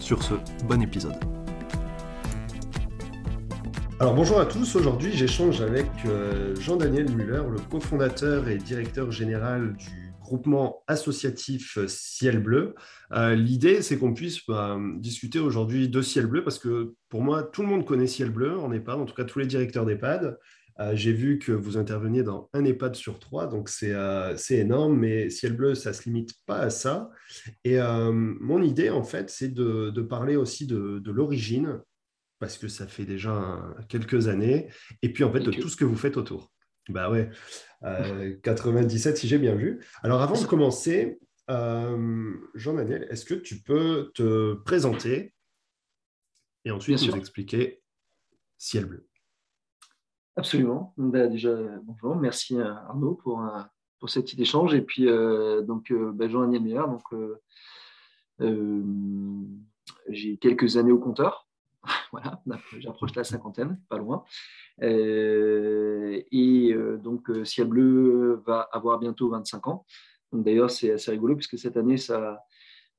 Sur ce, bon épisode. Alors bonjour à tous, aujourd'hui j'échange avec euh, Jean-Daniel Muller, le cofondateur et directeur général du groupement associatif Ciel Bleu. Euh, l'idée c'est qu'on puisse bah, discuter aujourd'hui de Ciel Bleu parce que pour moi tout le monde connaît Ciel Bleu en EHPAD, en tout cas tous les directeurs d'EHPAD. Euh, j'ai vu que vous interveniez dans un EHPAD sur trois, donc c'est euh, énorme, mais Ciel Bleu, ça ne se limite pas à ça. Et euh, mon idée, en fait, c'est de, parler aussi de, l'origine, parce que ça fait déjà quelques années, et puis en fait de tout ce que vous faites autour. Bah ouais, 97 si j'ai bien vu. Alors avant de commencer, Jean-Daniel, est-ce que tu peux te présenter et ensuite nous expliquer Ciel Bleu? Absolument. Ben, déjà, bonjour, merci Arnaud pour, euh, pour cet échange. Et puis, euh, donc, euh, ben, Jean-Daniel Meillard, donc, j'ai quelques années au compteur. voilà, j'approche la cinquantaine, pas loin. et donc, Ciel Bleu va avoir bientôt 25 ans. D'ailleurs, c'est assez rigolo puisque cette année, ça, euh,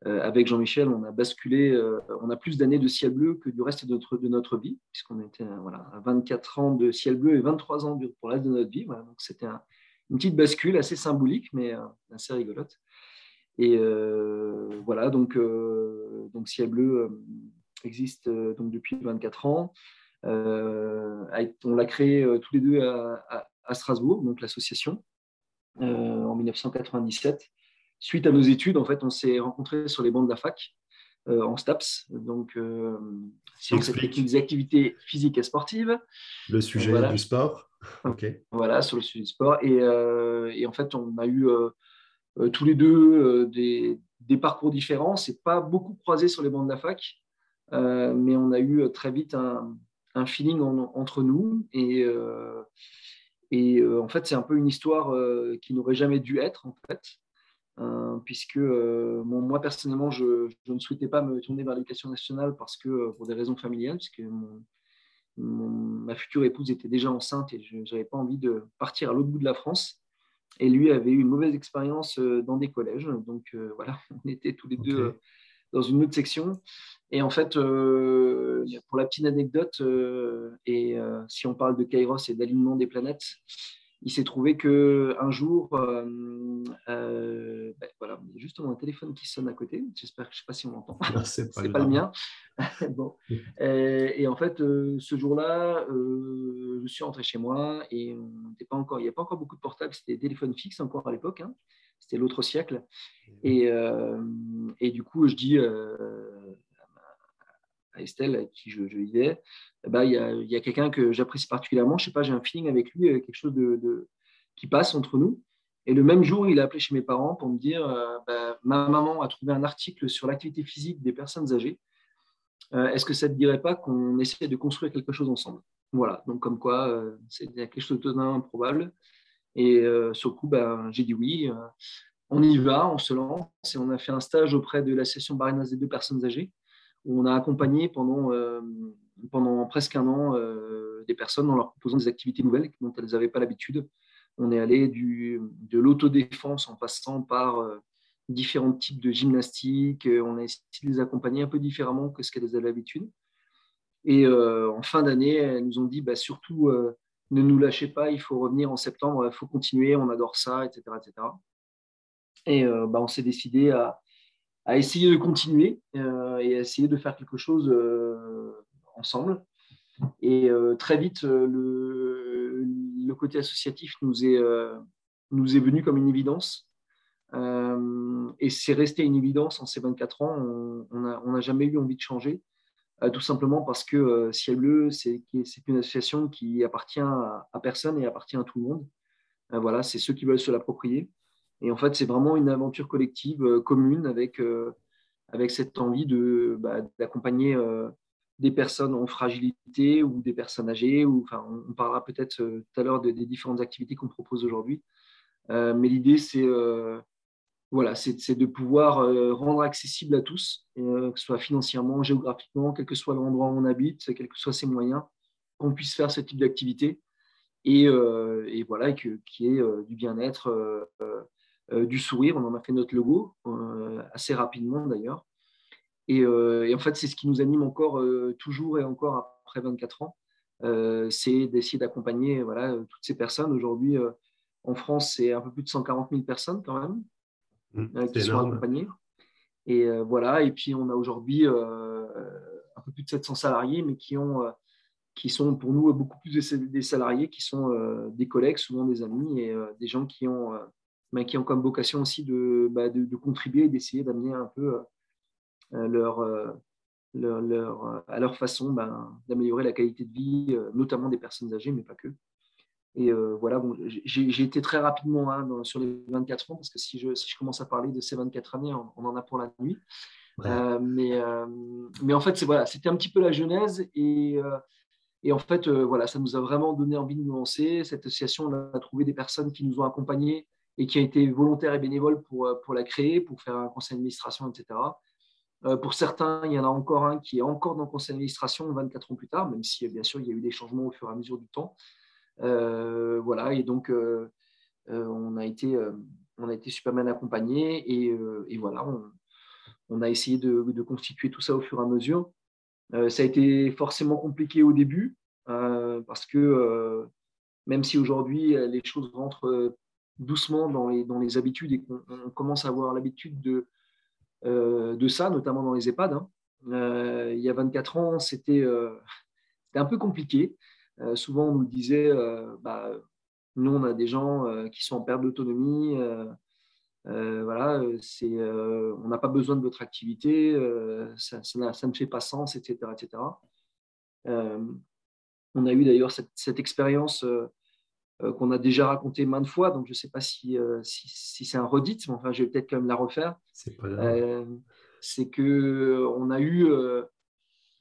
avec Jean-Michel, on a basculé, euh, on a plus d'années de ciel bleu que du reste de notre, de notre vie, puisqu'on était euh, voilà, à 24 ans de ciel bleu et 23 ans pour le reste de notre vie. donc c'était une petite bascule assez symbolique, mais assez rigolote. Et voilà, donc, donc Ciel Bleu existe donc depuis 24 ans. on l'a créé tous les deux à, à Strasbourg, donc l'association, en 1997 suite à nos études, en fait, on s'est rencontrés sur les bancs de la fac euh, en STAPS. Donc, euh, des activités physiques et sportives. Le sujet du sport. Ok. Voilà, sur le sujet du sport. Et, euh, et en fait, on a eu euh, tous les deux des, des, parcours différents. C'est pas beaucoup croisé sur les bancs de la fac, mais on a eu très vite un, un feeling entre nous. Et, et en fait, c'est un peu une histoire qui n'aurait jamais dû être, en fait. Euh, puisque euh, moi personnellement, je, ne souhaitais pas me tourner vers l'éducation nationale parce que euh, pour des raisons familiales, puisque ma future épouse était déjà enceinte et je n'avais pas envie de partir à l'autre bout de la France. Et lui avait eu une mauvaise expérience dans des collèges, donc voilà, on était tous les deux dans une autre section. Et en fait, pour la petite anecdote, et si on parle de Kairos et d'alignement des planètes, il s'est trouvé que un jour, euh, euh, ben, voilà, il y a justement un téléphone qui sonne à côté. J'espère que je ne sais pas si on l'entend. C'est pas, pas le mien. bon. et, en fait, euh, ce jour-là, je suis rentré chez moi et pas encore, il n'y a pas encore beaucoup de portables. C'était des téléphones fixes encore à l'époque. Hein. C'était l'autre siècle. Et, et, du coup, je dis à Estelle, avec qui je, je vivais, bah, il y a, quelqu'un que j'apprécie particulièrement. Je sais pas, j'ai un feeling avec lui, quelque chose qui passe entre nous. Et le même jour, il a appelé chez mes parents pour me dire euh, bah, ma maman a trouvé un article sur l'activité physique des personnes âgées. Euh, est-ce que ça ne te dirait pas qu'on essaie de construire quelque chose ensemble? Voilà, donc comme quoi, euh, c'est quelque chose de totalement improbable. Et sur le coup, ben, j'ai dit oui. on y va, on se lance et on a fait un stage auprès de l'association Barinas des deux personnes âgées on a accompagné pendant pendant presque un an euh, des personnes en leur proposant des activités nouvelles dont elles n'avaient pas l'habitude. On est allé de l'autodéfense en passant par euh, différents types de gymnastique. Euh, on a essayé de les accompagner un peu différemment que ce qu'elles avaient l'habitude. Et en fin d'année, elles nous ont dit bah, surtout ne nous lâchez pas, il faut revenir en septembre, il faut continuer, on adore ça, etc. etc. Et bah, on s'est décidé à, à, essayer de continuer et à essayer de faire quelque chose ensemble. Et euh, très vite, euh, le, côté associatif nous est, euh, nous est venu comme une évidence. et c'est resté une évidence en ces 24 ans. On n'a jamais eu envie de changer, tout simplement parce que Ciel Bleu, c'est une association qui appartient à, personne et appartient à tout le monde. voilà, c'est ceux qui veulent se l'approprier. Et en fait, c'est vraiment une aventure collective, commune, avec avec cette envie de, bah, d'accompagner des personnes en fragilité ou des personnes âgées. Ou, enfin, on, parlera peut-être tout à l'heure des différentes activités qu'on propose aujourd'hui. mais l'idée, c'est voilà, c'est de pouvoir rendre accessible à tous, que ce soit financièrement, géographiquement, quel que soit l'endroit où on habite, quels que soient ses moyens, qu'on puisse faire ce type d'activité et, et, voilà, qu'il y ait du bien-être euh, du sourire. On en a fait notre logo euh, assez rapidement d'ailleurs. Euh, et, en fait, c'est ce qui nous anime encore toujours et encore après 24 ans. c'est d'essayer d'accompagner voilà, toutes ces personnes. Aujourd'hui, en France, c'est un peu plus de 140 000 personnes quand même mmh, qui sont accompagnées. Et voilà, et puis on a aujourd'hui un peu plus de 700 salariés, mais qui, ont, qui sont pour nous beaucoup plus des salariés, qui sont des collègues, souvent des amis, et des gens qui ont mais qui ont comme vocation aussi de, bah, de, contribuer et d'essayer d'amener un peu euh, leur, euh, leur, leur, euh, à leur façon ben, d'améliorer la qualité de vie, notamment des personnes âgées, mais pas que. Et voilà, bon, j'ai été très rapidement hein, sur les 24 ans, parce que si je, si je commence à parler de ces 24 années, on, en a pour la nuit. mais, mais en fait, c'était voilà, un petit peu la genèse. Et, et en fait, voilà, ça nous a vraiment donné envie de nous lancer. Cette association, on a trouvé des personnes qui nous ont accompagnés et qui a été volontaire et bénévole pour, euh, pour la créer, pour faire un conseil d'administration, etc. Euh, pour certains, il y en a encore un qui est encore dans le conseil d'administration 24 ans plus tard, même si bien sûr il y a eu des changements au fur et à mesure du temps. Euh, voilà, et donc on, a été, on a été super bien accompagnés et, voilà, on, a essayé de, constituer tout ça au fur et à mesure. ça a été forcément compliqué au début parce que même si aujourd'hui les choses rentrent doucement dans les, dans les habitudes et qu'on commence à avoir l'habitude de, euh, de ça, notamment dans les EHPAD. Hein. Euh, il y a 24 ans, c'était euh, un peu compliqué. souvent, on nous disait, bah, nous, on a des gens qui sont en perte d'autonomie. voilà, on n'a pas besoin de votre activité, ça, ça, ne fait pas sens, etc. etc. on a eu d'ailleurs cette, expérience qu'on a déjà raconté maintes fois, donc je ne sais pas si, euh, si, c'est un redit, mais enfin, je vais peut-être quand même la refaire. C'est euh, c'est qu'on a eu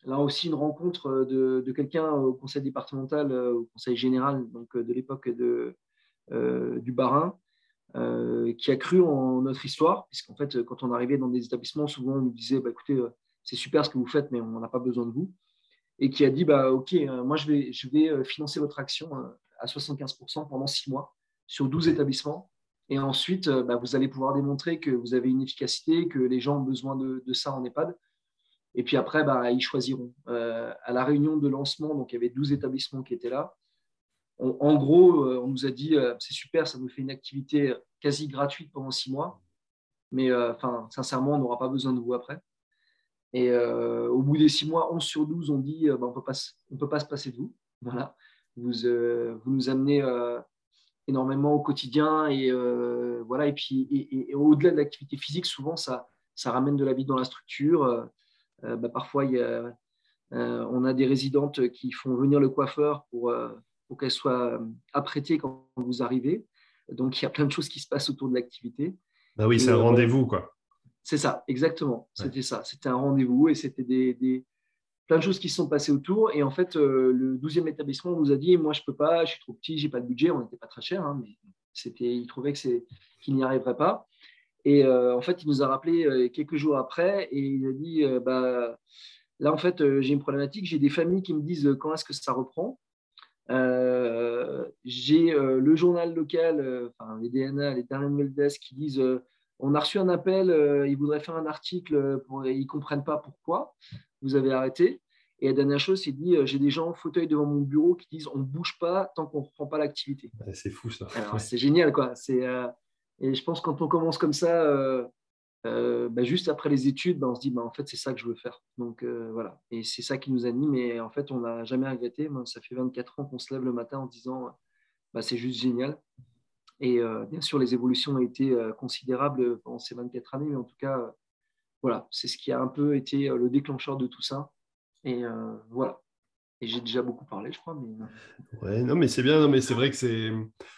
là aussi une rencontre de, de quelqu'un au conseil départemental, au conseil général donc, de l'époque de, du Barin, qui a cru en notre histoire, puisqu'en fait, quand on arrivait dans des établissements, souvent on nous disait bah, écoutez, c'est super ce que vous faites, mais on n'a pas besoin de vous. Et qui a dit bah, ok, moi je vais, je vais financer votre action à 75% pendant six mois sur 12 établissements. Et ensuite, euh, bah, vous allez pouvoir démontrer que vous avez une efficacité, que les gens ont besoin de, ça en EHPAD. Et puis après, bah, ils choisiront. Euh, à la réunion de lancement, donc il y avait 12 établissements qui étaient là. en gros, euh, on nous a dit c'est super, ça nous fait une activité quasi gratuite pendant six mois. Mais sincèrement, on n'aura pas besoin de vous après. Et au bout des six mois, 11 sur 12 ont dit bah, on ne peut pas se passer de vous. Voilà vous, euh, vous nous amenez euh, énormément au quotidien et euh, voilà et puis et, au-delà de l'activité physique souvent ça ça ramène de la vie dans la structure. Bah, parfois il y a, on a des résidentes qui font venir le coiffeur pour, pour qu'elle soit apprêtée quand vous arrivez. Donc il y a plein de choses qui se passent autour de l'activité. Bah oui c'est un rendez-vous quoi. C'est ça exactement. C'était ça. C'était un rendez-vous et c'était des, des plein de choses qui se sont passées autour. Et en fait, euh, le 12e établissement nous a dit Moi, je ne peux pas, je suis trop petit, je n'ai pas de budget. On n'était pas très cher, hein, mais c'était, il trouvait qu'il n'y arriverait pas. Et euh, en fait, il nous a rappelé euh, quelques jours après et il a dit bah, Là, en fait, j'ai une problématique. J'ai des familles qui me disent quand est-ce que ça reprend? j'ai le journal local, enfin, les DNA, les dernières nouvelles qui disent on a reçu un appel, ils voudraient faire un article, pour, ils ne comprennent pas pourquoi vous avez arrêté. Et la dernière chose, il dit euh, j'ai des gens en fauteuil devant mon bureau qui disent on ne bouge pas tant qu'on ne reprend pas l'activité. c'est fou ça. C'est génial quoi. Euh, et je pense que quand on commence comme ça, euh, bah, juste après les études, bah, on se dit bah, en fait c'est ça que je veux faire. Donc voilà. Et c'est ça qui nous anime. Et en fait, on n'a jamais regretté. Moi, ça fait 24 ans qu'on se lève le matin en disant bah, c'est juste génial. Et bien sûr, les évolutions ont été considérables pendant ces 24 années, mais en tout cas, voilà, c'est ce qui a un peu été euh, le déclencheur de tout ça. Et euh, voilà. Et j'ai déjà beaucoup parlé, je crois. Mais... Euh, ouais, non, mais c'est bien. Non, mais c'est vrai que c'est,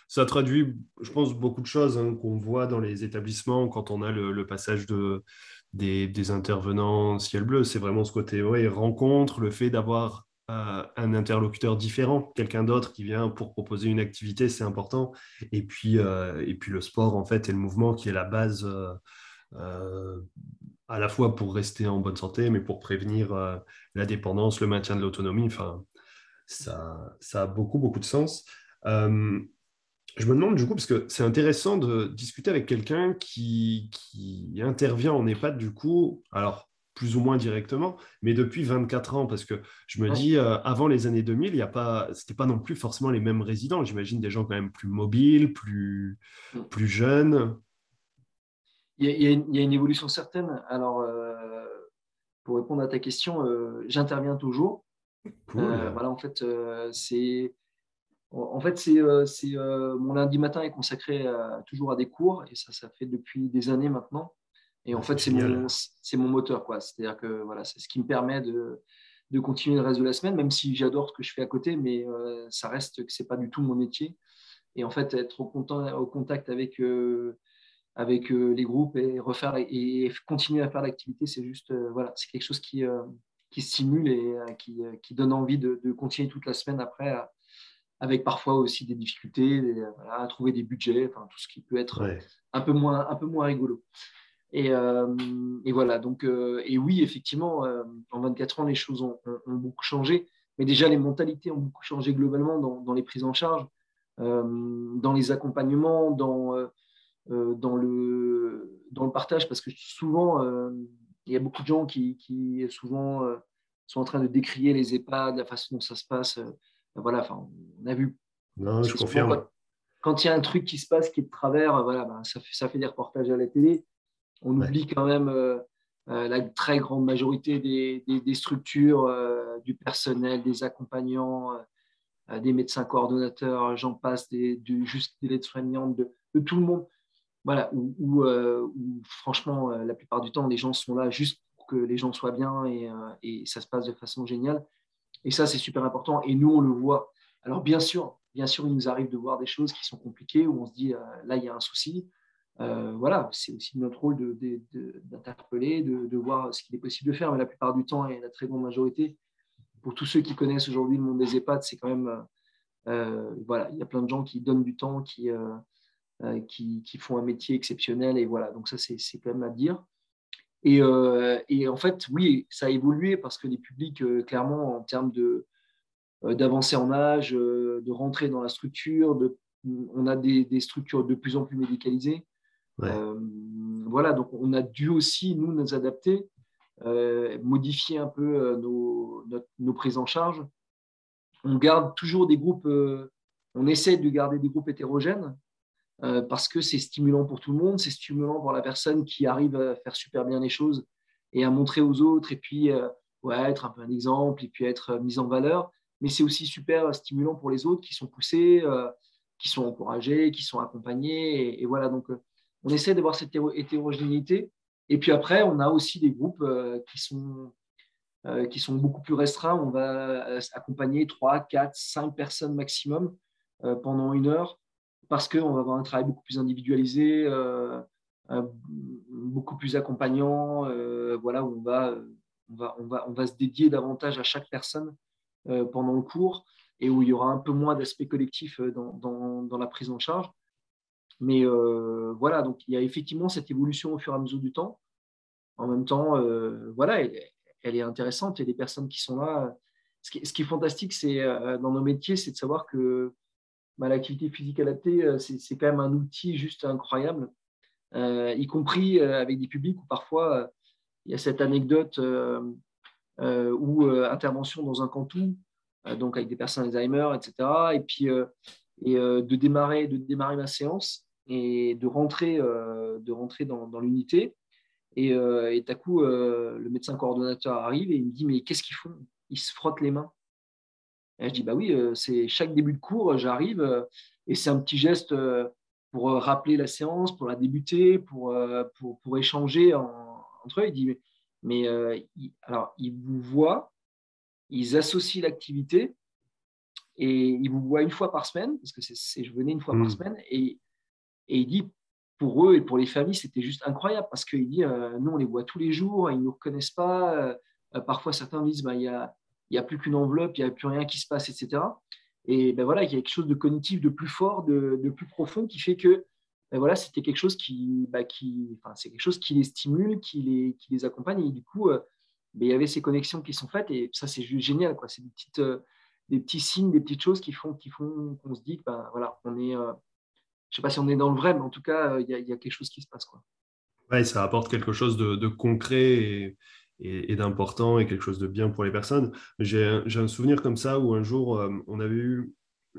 ça traduit, je pense, beaucoup de choses hein, qu'on voit dans les établissements quand on a le, passage de, des, intervenants ciel bleu. C'est vraiment ce côté rencontre, le fait d'avoir un interlocuteur différent, quelqu'un d'autre qui vient pour proposer une activité, c'est important. Et puis, et puis le sport, en fait, et le mouvement qui est la base à la fois pour rester en bonne santé, mais pour prévenir la dépendance, le maintien de l'autonomie. Enfin, ça, ça a beaucoup, beaucoup de sens. Euh, je me demande du coup, parce que c'est intéressant de discuter avec quelqu'un qui, qui, intervient en EHPAD, du coup, alors plus ou moins directement, mais depuis 24 ans, parce que je me dis, euh, avant les années 2000, il y a pas, c'était pas non plus forcément les mêmes résidents. J'imagine des gens quand même plus mobiles, plus, mm. plus jeunes. Il y, a, une évolution certaine. Alors, euh, pour répondre à ta question, j'interviens toujours. Euh, voilà, en fait, euh, c'est en fait, c'est, euh, mon lundi matin est consacré toujours à des cours et ça, ça fait depuis des années maintenant. Et en fait, c'est mon, c'est mon moteur, quoi. C'est-à-dire que voilà, c'est ce qui me permet de, de, continuer le reste de la semaine, même si j'adore ce que je fais à côté, mais ça reste que c'est pas du tout mon métier. Et en fait, être au, content, au contact avec avec les groupes et refaire et continuer à faire l'activité, c'est juste voilà, c'est quelque chose qui qui stimule et euh, qui, euh, qui, donne envie de, continuer toute la semaine après, euh, avec parfois aussi des difficultés à trouver des budgets, enfin, tout ce qui peut être un, peu moins, un peu moins rigolo. Et, et voilà, donc, et oui, effectivement, en 24 ans, les choses ont, beaucoup changé, mais déjà les mentalités ont beaucoup changé globalement dans, dans les prises en charge, dans les accompagnements, dans, dans, le, dans le partage, parce que souvent, il y a beaucoup de gens qui, qui souvent euh, sont en train de décrier les EHPAD, la façon dont ça se passe. Euh, voilà, enfin, on a vu. Non, je confirme. Quand, il y a un truc qui se passe qui est de travers, euh, voilà, ben, ça, fait, ça fait des reportages à la télé. On oublie quand même la très grande majorité des, des, structures, du personnel, des accompagnants, des médecins coordonnateurs, j'en passe, des, du, juste des aides-soignantes, de, de, tout le monde voilà, où, euh, franchement, euh, la plupart du temps, les gens sont là juste pour que les gens soient bien et, euh, et ça se passe de façon géniale. Et ça, c'est super important. Et nous, on le voit. Alors, bien sûr, bien sûr, il nous arrive de voir des choses qui sont compliquées, où on se dit, là, il y a un souci. Voilà, c'est aussi notre rôle d'interpeller, de, voir ce qu'il est possible de faire. Mais la plupart du temps, et la très grande majorité, pour tous ceux qui connaissent aujourd'hui le monde des EHPAD, c'est quand même, voilà, il y a plein de gens qui donnent du temps, qui, euh, font un métier exceptionnel. Et voilà, donc ça, c'est quand même à dire. Et, euh, en fait, oui, ça a évolué parce que les publics, euh, clairement, en termes d'avancer en âge, de rentrer dans la structure, de, on a des, structures de plus en plus médicalisées. Voilà, donc on a dû aussi, nous, nous adapter, modifier un peu nos, nos, prises en charge. On garde toujours des groupes, on essaie de garder des groupes hétérogènes, euh, parce que c'est stimulant pour tout le monde, c'est stimulant pour la personne qui arrive à faire super bien les choses et à montrer aux autres, et puis euh, ouais, être un peu un exemple, et puis être euh, mis en valeur. Mais c'est aussi super stimulant pour les autres qui sont poussés, qui sont encouragés, qui sont accompagnés. Et, voilà, donc on essaie d'avoir cette hétérogénéité. Et puis après, on a aussi des groupes qui sont qui sont beaucoup plus restreints. On va accompagner 3, 4, 5 personnes maximum pendant une heure parce qu'on va avoir un travail beaucoup plus individualisé, euh, beaucoup plus accompagnant, euh, voilà, on va, on, va, se dédier davantage à chaque personne euh, pendant le cours et où il y aura un peu moins d'aspect collectif dans, la prise en charge. Mais voilà, donc il y a effectivement cette évolution au fur et à mesure du temps. En même temps, voilà, elle, est intéressante et les personnes qui sont là. Ce qui, ce qui est fantastique, c'est dans nos métiers, c'est de savoir que bah, l'activité physique adaptée, euh, c'est quand même un outil juste incroyable, euh, y compris euh, avec des publics où parfois il y a cette anecdote ou intervention dans un canton, donc avec des personnes Alzheimer, etc. Et puis et, de, démarrer, de démarrer ma séance et de rentrer, de rentrer dans, dans l'unité. Et, et à coup, le médecin coordonnateur arrive et il me dit Mais qu'est-ce qu'ils font? Ils se frottent les mains. Et je dis, bah oui, euh, c'est chaque début de cours, euh, j'arrive euh, et c'est un petit geste pour rappeler la séance, pour la débuter, pour, pour, pour échanger entre eux. Il dit, mais, alors, ils vous voient, ils associent l'activité et ils vous voient une fois par semaine, parce que c'est, je venais une fois par mmh. semaine, et, et il dit, pour eux et pour les familles, c'était juste incroyable parce qu'il dit, nous, on les voit tous les jours, ils ne nous reconnaissent pas. parfois, certains disent, bah, il n'y a, y a plus qu'une enveloppe, il n'y a plus rien qui se passe, etc. Et ben voilà, il y a quelque chose de cognitif, de plus fort, de, plus profond qui fait que ben voilà, c'était quelque chose qui, bah, qui enfin, c'est quelque chose qui les stimule, qui les, qui les accompagne. Et du coup, ben, il y avait ces connexions qui sont faites et ça, c'est juste génial. Quoi. C'est des, petites, des petits signes, des petites choses qui font qui font qu'on se dit ben, voilà, on est, je sais pas si on est dans le vrai, mais en tout cas, il y, a, quelque chose qui se passe. Quoi. Ouais, ça apporte quelque chose de, concret et, et, d'important et quelque chose de bien pour les personnes. J'ai un souvenir comme ça où un jour, euh, on avait eu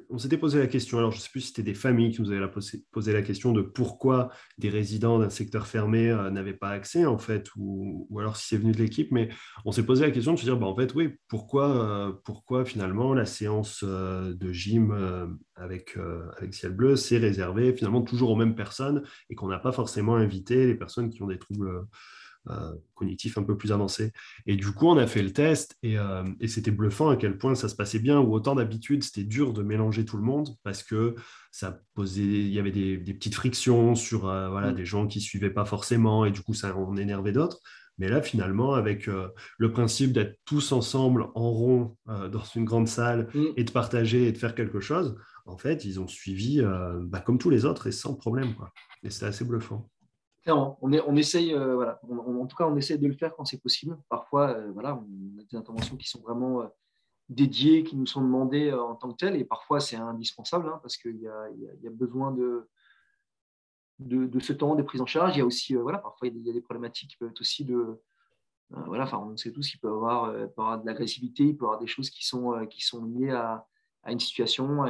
on s'était posé la question, alors je ne sais plus si c'était des familles qui nous avaient posé, la question de pourquoi des résidents d'un secteur fermé euh, n'avaient pas accès, en fait, ou, alors si c'est venu de l'équipe, mais on s'est posé la question de se dire, bah, en fait, oui, pourquoi, euh, pourquoi finalement la séance de gym avec, avec Ciel Bleu s'est réservée finalement toujours aux mêmes personnes et qu'on n'a pas forcément invité les personnes qui ont des troubles euh, cognitif un peu plus avancé. Et du coup, on a fait le test euh, et, c'était bluffant à quel point ça se passait bien, ou autant d'habitude, c'était dur de mélanger tout le monde parce que ça posait, il y avait des, petites frictions sur euh, voilà, mm. des gens qui ne suivaient pas forcément et du coup, ça en énervait d'autres. Mais là, finalement, avec le principe d'être tous ensemble en rond dans une grande salle mm. et de partager et de faire quelque chose, en fait, ils ont suivi bah, comme tous les autres et sans problème. Quoi. Et c'était assez bluffant on, on essaye, euh, voilà, en tout cas, on essaye de le faire quand c'est possible. Parfois, euh, voilà, on a des interventions qui sont vraiment euh, dédiées, qui nous sont demandées en tant que telles, et parfois c'est indispensable hein, parce qu'il y, a besoin de, ce temps, de prise en charge. Il y a aussi, parfois il y a des problématiques qui peuvent être aussi de, voilà, enfin, on sait tous qu'il peut y avoir, de l'agressivité, il peut y avoir des choses qui sont, liées à, une situation,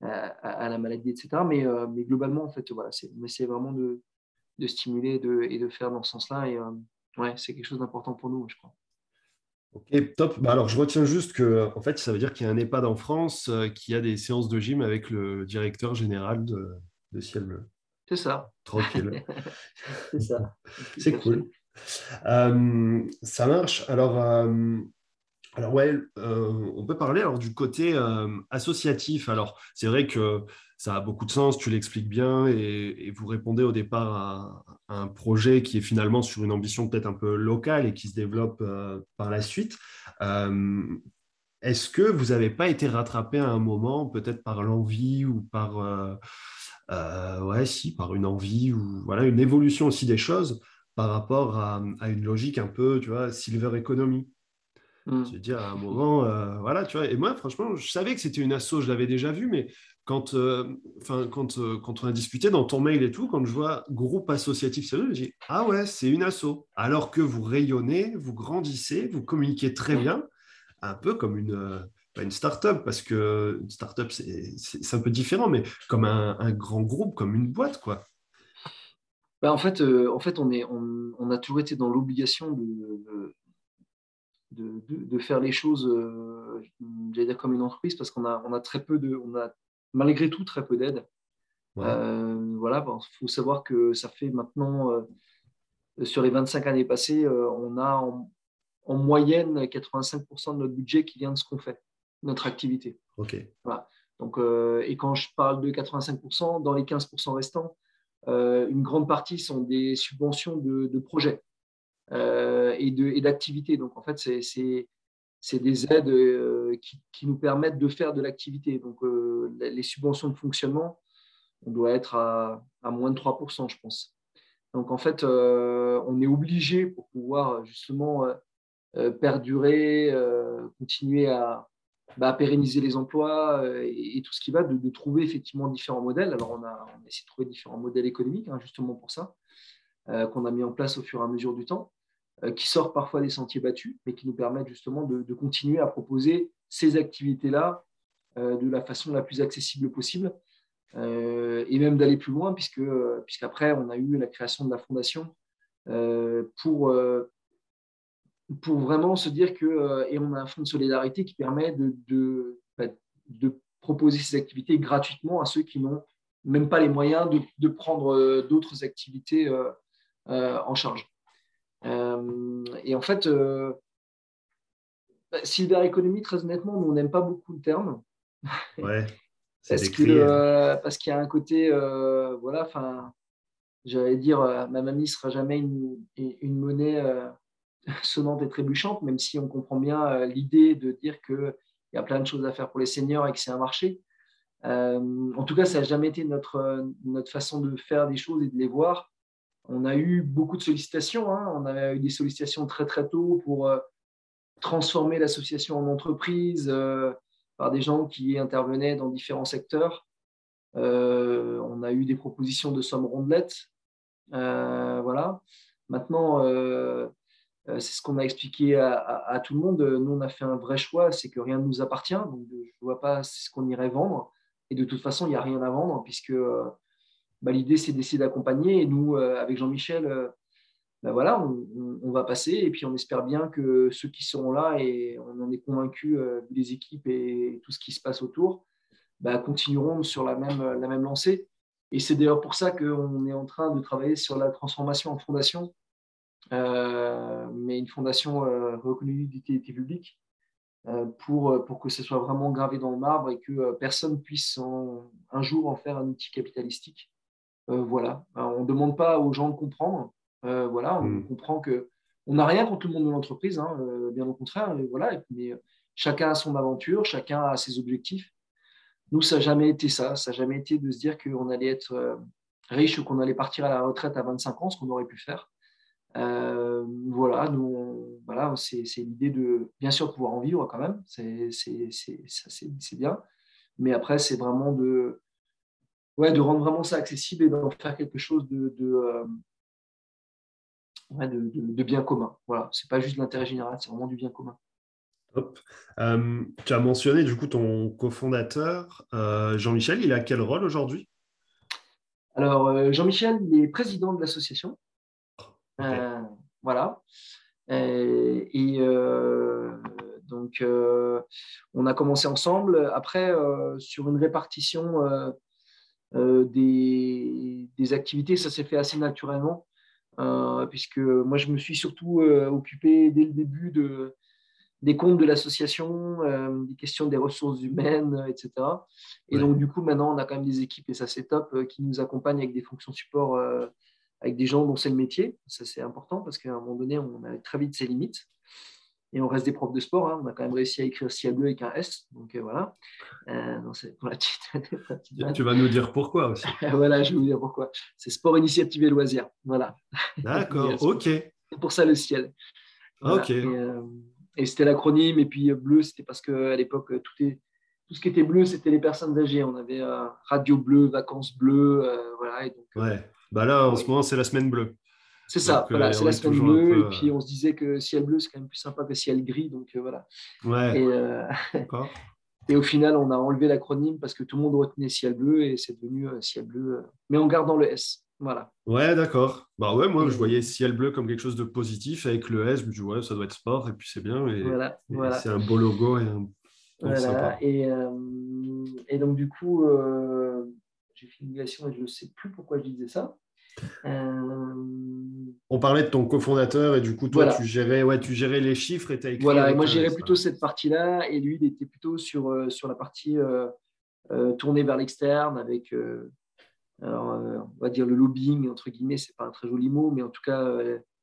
à, la maladie, etc. Mais, mais globalement, en fait, voilà, on essaie vraiment de de stimuler et de faire dans ce sens-là. Et euh, ouais, c'est quelque chose d'important pour nous, je crois. Ok, top. Bah alors, je retiens juste que, en fait, ça veut dire qu'il y a un EHPAD en France euh, qui a des séances de gym avec le directeur général de, Ciel Bleu. C'est ça. Tranquille. c'est ça. C'est cool. Euh, ça marche. Alors, alors ouais, on peut parler alors du côté associatif. Alors, c'est vrai que ça a beaucoup de sens, tu l'expliques bien, et, vous répondez au départ à, un projet qui est finalement sur une ambition peut-être un peu locale et qui se développe euh, par la suite. Euh, est-ce que vous n'avez pas été rattrapé à un moment, peut-être par l'envie ou par, euh, ouais, si, par une envie ou voilà, une évolution aussi des choses par rapport à, une logique un peu, tu vois, silver economy? Mmh. Je veux dire, à un moment, voilà, tu vois. Et moi, franchement, je savais que c'était une asso, je l'avais déjà vu, mais quand, euh, quand, euh, quand on a discuté dans ton mail et tout, quand je vois groupe associatif sérieux, je dis Ah ouais, c'est une asso. Alors que vous rayonnez, vous grandissez, vous communiquez très bien, un peu comme une, euh, une start-up, parce que une start-up, c'est un peu différent, mais comme un, grand groupe, comme une boîte, quoi. Bah en, fait, en fait, on, est, on, a toujours été dans l'obligation de, de, de, faire les choses dire comme une entreprise parce qu'on a, on a très peu de, on a malgré tout très peu d'aide. Euh, voilà, il faut savoir que ça fait maintenant, euh, sur les 25 années passées, euh, on a en, moyenne 85% de notre budget qui vient de ce qu'on fait, notre activité. Ok. Voilà. Donc, et quand je parle de 85%, dans les 15% restants, une grande partie sont des subventions de, projets et d'activités. Donc, en fait, c'est des aides euh, qui, nous permettent de faire de l'activité. Donc, euh, les subventions de fonctionnement, on doit être à, moins de 3%, je pense. Donc, en fait, euh, on est obligé pour pouvoir justement perdurer, continuer bah, à, pérenniser les emplois et, tout ce qui va, de, trouver effectivement différents modèles. Alors, on a, essayé de trouver différents modèles économiques, hein, justement pour ça, qu'on a mis en place au fur et à mesure du temps. Euh, qui sortent parfois des sentiers battus, mais qui nous permettent justement de, continuer à proposer ces activités-là euh, de la façon la plus accessible possible, euh, et même d'aller plus loin, puisque puisqu'après, on a eu la création de la fondation pour, pour vraiment se dire que, et on a un fonds de solidarité qui permet de, de, bah, de proposer ces activités gratuitement à ceux qui n'ont même pas les moyens de, de prendre d'autres activités en charge. Euh, et en fait, euh, bah, Economy, très honnêtement, nous, on n'aime pas beaucoup le terme. Ouais. parce qu'il euh, parce qu'il y a un côté, voilà, enfin, j'allais dire, ma mamie ne sera jamais une, une monnaie sonnante et trébuchante, même si on comprend bien l'idée de dire qu'il y a plein de choses à faire pour les seniors et que c'est un marché. en tout cas, ça n'a jamais été notre, notre façon de faire des choses et de les voir. On a eu beaucoup de sollicitations. Hein. On a eu des sollicitations très très tôt pour transformer l'association en entreprise par des gens qui intervenaient dans différents secteurs. Euh, on a eu des propositions de sommes rondelettes. Euh, voilà. Maintenant, euh, c'est ce qu'on a expliqué à, tout le monde. Nous, on a fait un vrai choix, c'est que rien ne nous appartient. Donc, je ne vois pas ce qu'on irait vendre. Et de toute façon, il n'y a rien à vendre puisque bah, l'idée, c'est d'essayer d'accompagner. Et nous, avec Jean-Michel, ben voilà, on, va passer et puis on espère bien que ceux qui seront là, et on en est convaincu, euh, les équipes et tout ce qui se passe autour, ben, continueront sur la même, la même lancée. Et c'est d'ailleurs pour ça qu'on est en train de travailler sur la transformation en fondation, euh, mais une fondation euh, reconnue d'utilité publique, pour, pour que ce soit vraiment gravé dans le marbre et que personne puisse un jour en faire un outil capitalistique. Voilà, on ne demande pas aux gens de comprendre, euh, voilà, on hmm. comprend que on n'a rien contre le monde de l'entreprise, hein, euh, bien au contraire. voilà, mais euh, chacun a son aventure, chacun a ses objectifs. Nous, ça n'a jamais été ça. Ça n'a jamais été de se dire qu'on allait être riche ou qu'on allait partir à la retraite à 25 ans, ce qu'on aurait pu faire. voilà, nous, voilà, c'est l'idée de bien sûr pouvoir en vivre quand même, c'est bien. Mais après, c'est vraiment de, ouais, de rendre vraiment ça accessible et d'en faire quelque chose de, de, bien commun. Voilà, c'est pas juste de l'intérêt général, c'est vraiment du bien commun. Euh, tu as mentionné du coup ton cofondateur, euh, Jean-Michel, il a quel rôle aujourd'hui? Alors, euh, Jean-Michel, il est président de l'association. voilà. Et, donc, on a commencé ensemble. Après, sur une répartition des, des, activités, ça s'est fait assez naturellement. Euh, puisque moi, je me suis surtout euh, occupé dès le début de, des comptes de l'association, euh, des questions des ressources humaines, etc. Et donc, du coup, maintenant, on a quand même des équipes, et ça, c'est top, qui nous accompagnent avec des fonctions support, avec des gens dont c'est le métier. Ça, c'est important parce qu'à un moment donné, on a très vite ses limites et on reste des profs de sport. Hein. On a quand même réussi à écrire ciel bleu avec un S. Donc euh, voilà. Euh, tu vas nous dire pourquoi aussi. voilà, je vais vous dire pourquoi. C'est sport, initiative et loisirs. Voilà. D'accord, ok. C'est pour ça le ciel. Ok. Euh, et, c'était l'acronyme. Et puis bleu, c'était parce qu'à l'époque, tout, est, tout ce qui était bleu, c'était les personnes âgées. On avait radio bleu, vacances bleues. voilà. Et donc, ouais. Bah là, en ce moment, c'est la semaine bleue. C'est ça, voilà, c'est la semaine bleue. Et puis on se disait que ciel bleu, c'est quand même plus sympa que ciel gris. Donc euh, voilà. Ouais. Et, euh, et, au final, on a enlevé l'acronyme parce que tout le monde retenait ciel bleu et c'est devenu euh, ciel bleu, mais en gardant le S. Voilà. Ouais, d'accord. Bah ouais, moi, je voyais ciel bleu comme quelque chose de positif avec le S. Je me dis, ouais, ça doit être sport et puis c'est bien. Et, voilà, voilà. C'est un beau logo et un. Voilà. Et, et, donc, du coup, j'ai fait une et je ne sais plus pourquoi je disais ça. Euh, On parlait de ton cofondateur et du coup, toi, tu, gérais, ouais, tu gérais les chiffres et tu as écrit. Voilà, et moi, gérais plutôt cette partie-là et lui, il était plutôt sur, euh, sur la partie euh, tournée vers l'externe avec, on va dire, le lobbying, entre guillemets, c'est pas un très joli mot, mais en tout cas,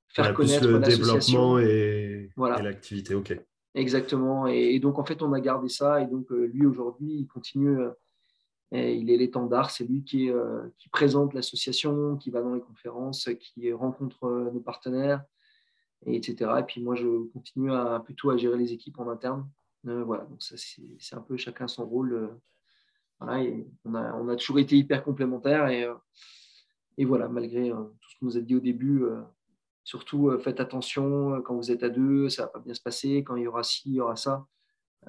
faire connaître le développement et, l'activité. OK. Exactement. Et, et, donc, en fait, on a gardé ça et donc, lui, aujourd'hui, il continue il est l'étendard, c'est lui qui, euh, qui présente l'association, qui va dans les conférences, qui rencontre euh, nos partenaires, et etc. Et puis moi, je continue plutôt à gérer les équipes en interne. Euh, voilà, donc ça, c'est un peu chacun son rôle. On, a, toujours été hyper complémentaires. Et, et voilà, malgré tout ce qu'on nous a dit au début, surtout faites attention quand vous êtes à deux, ça ne va pas bien se passer. Quand il y aura ci, il y aura ça.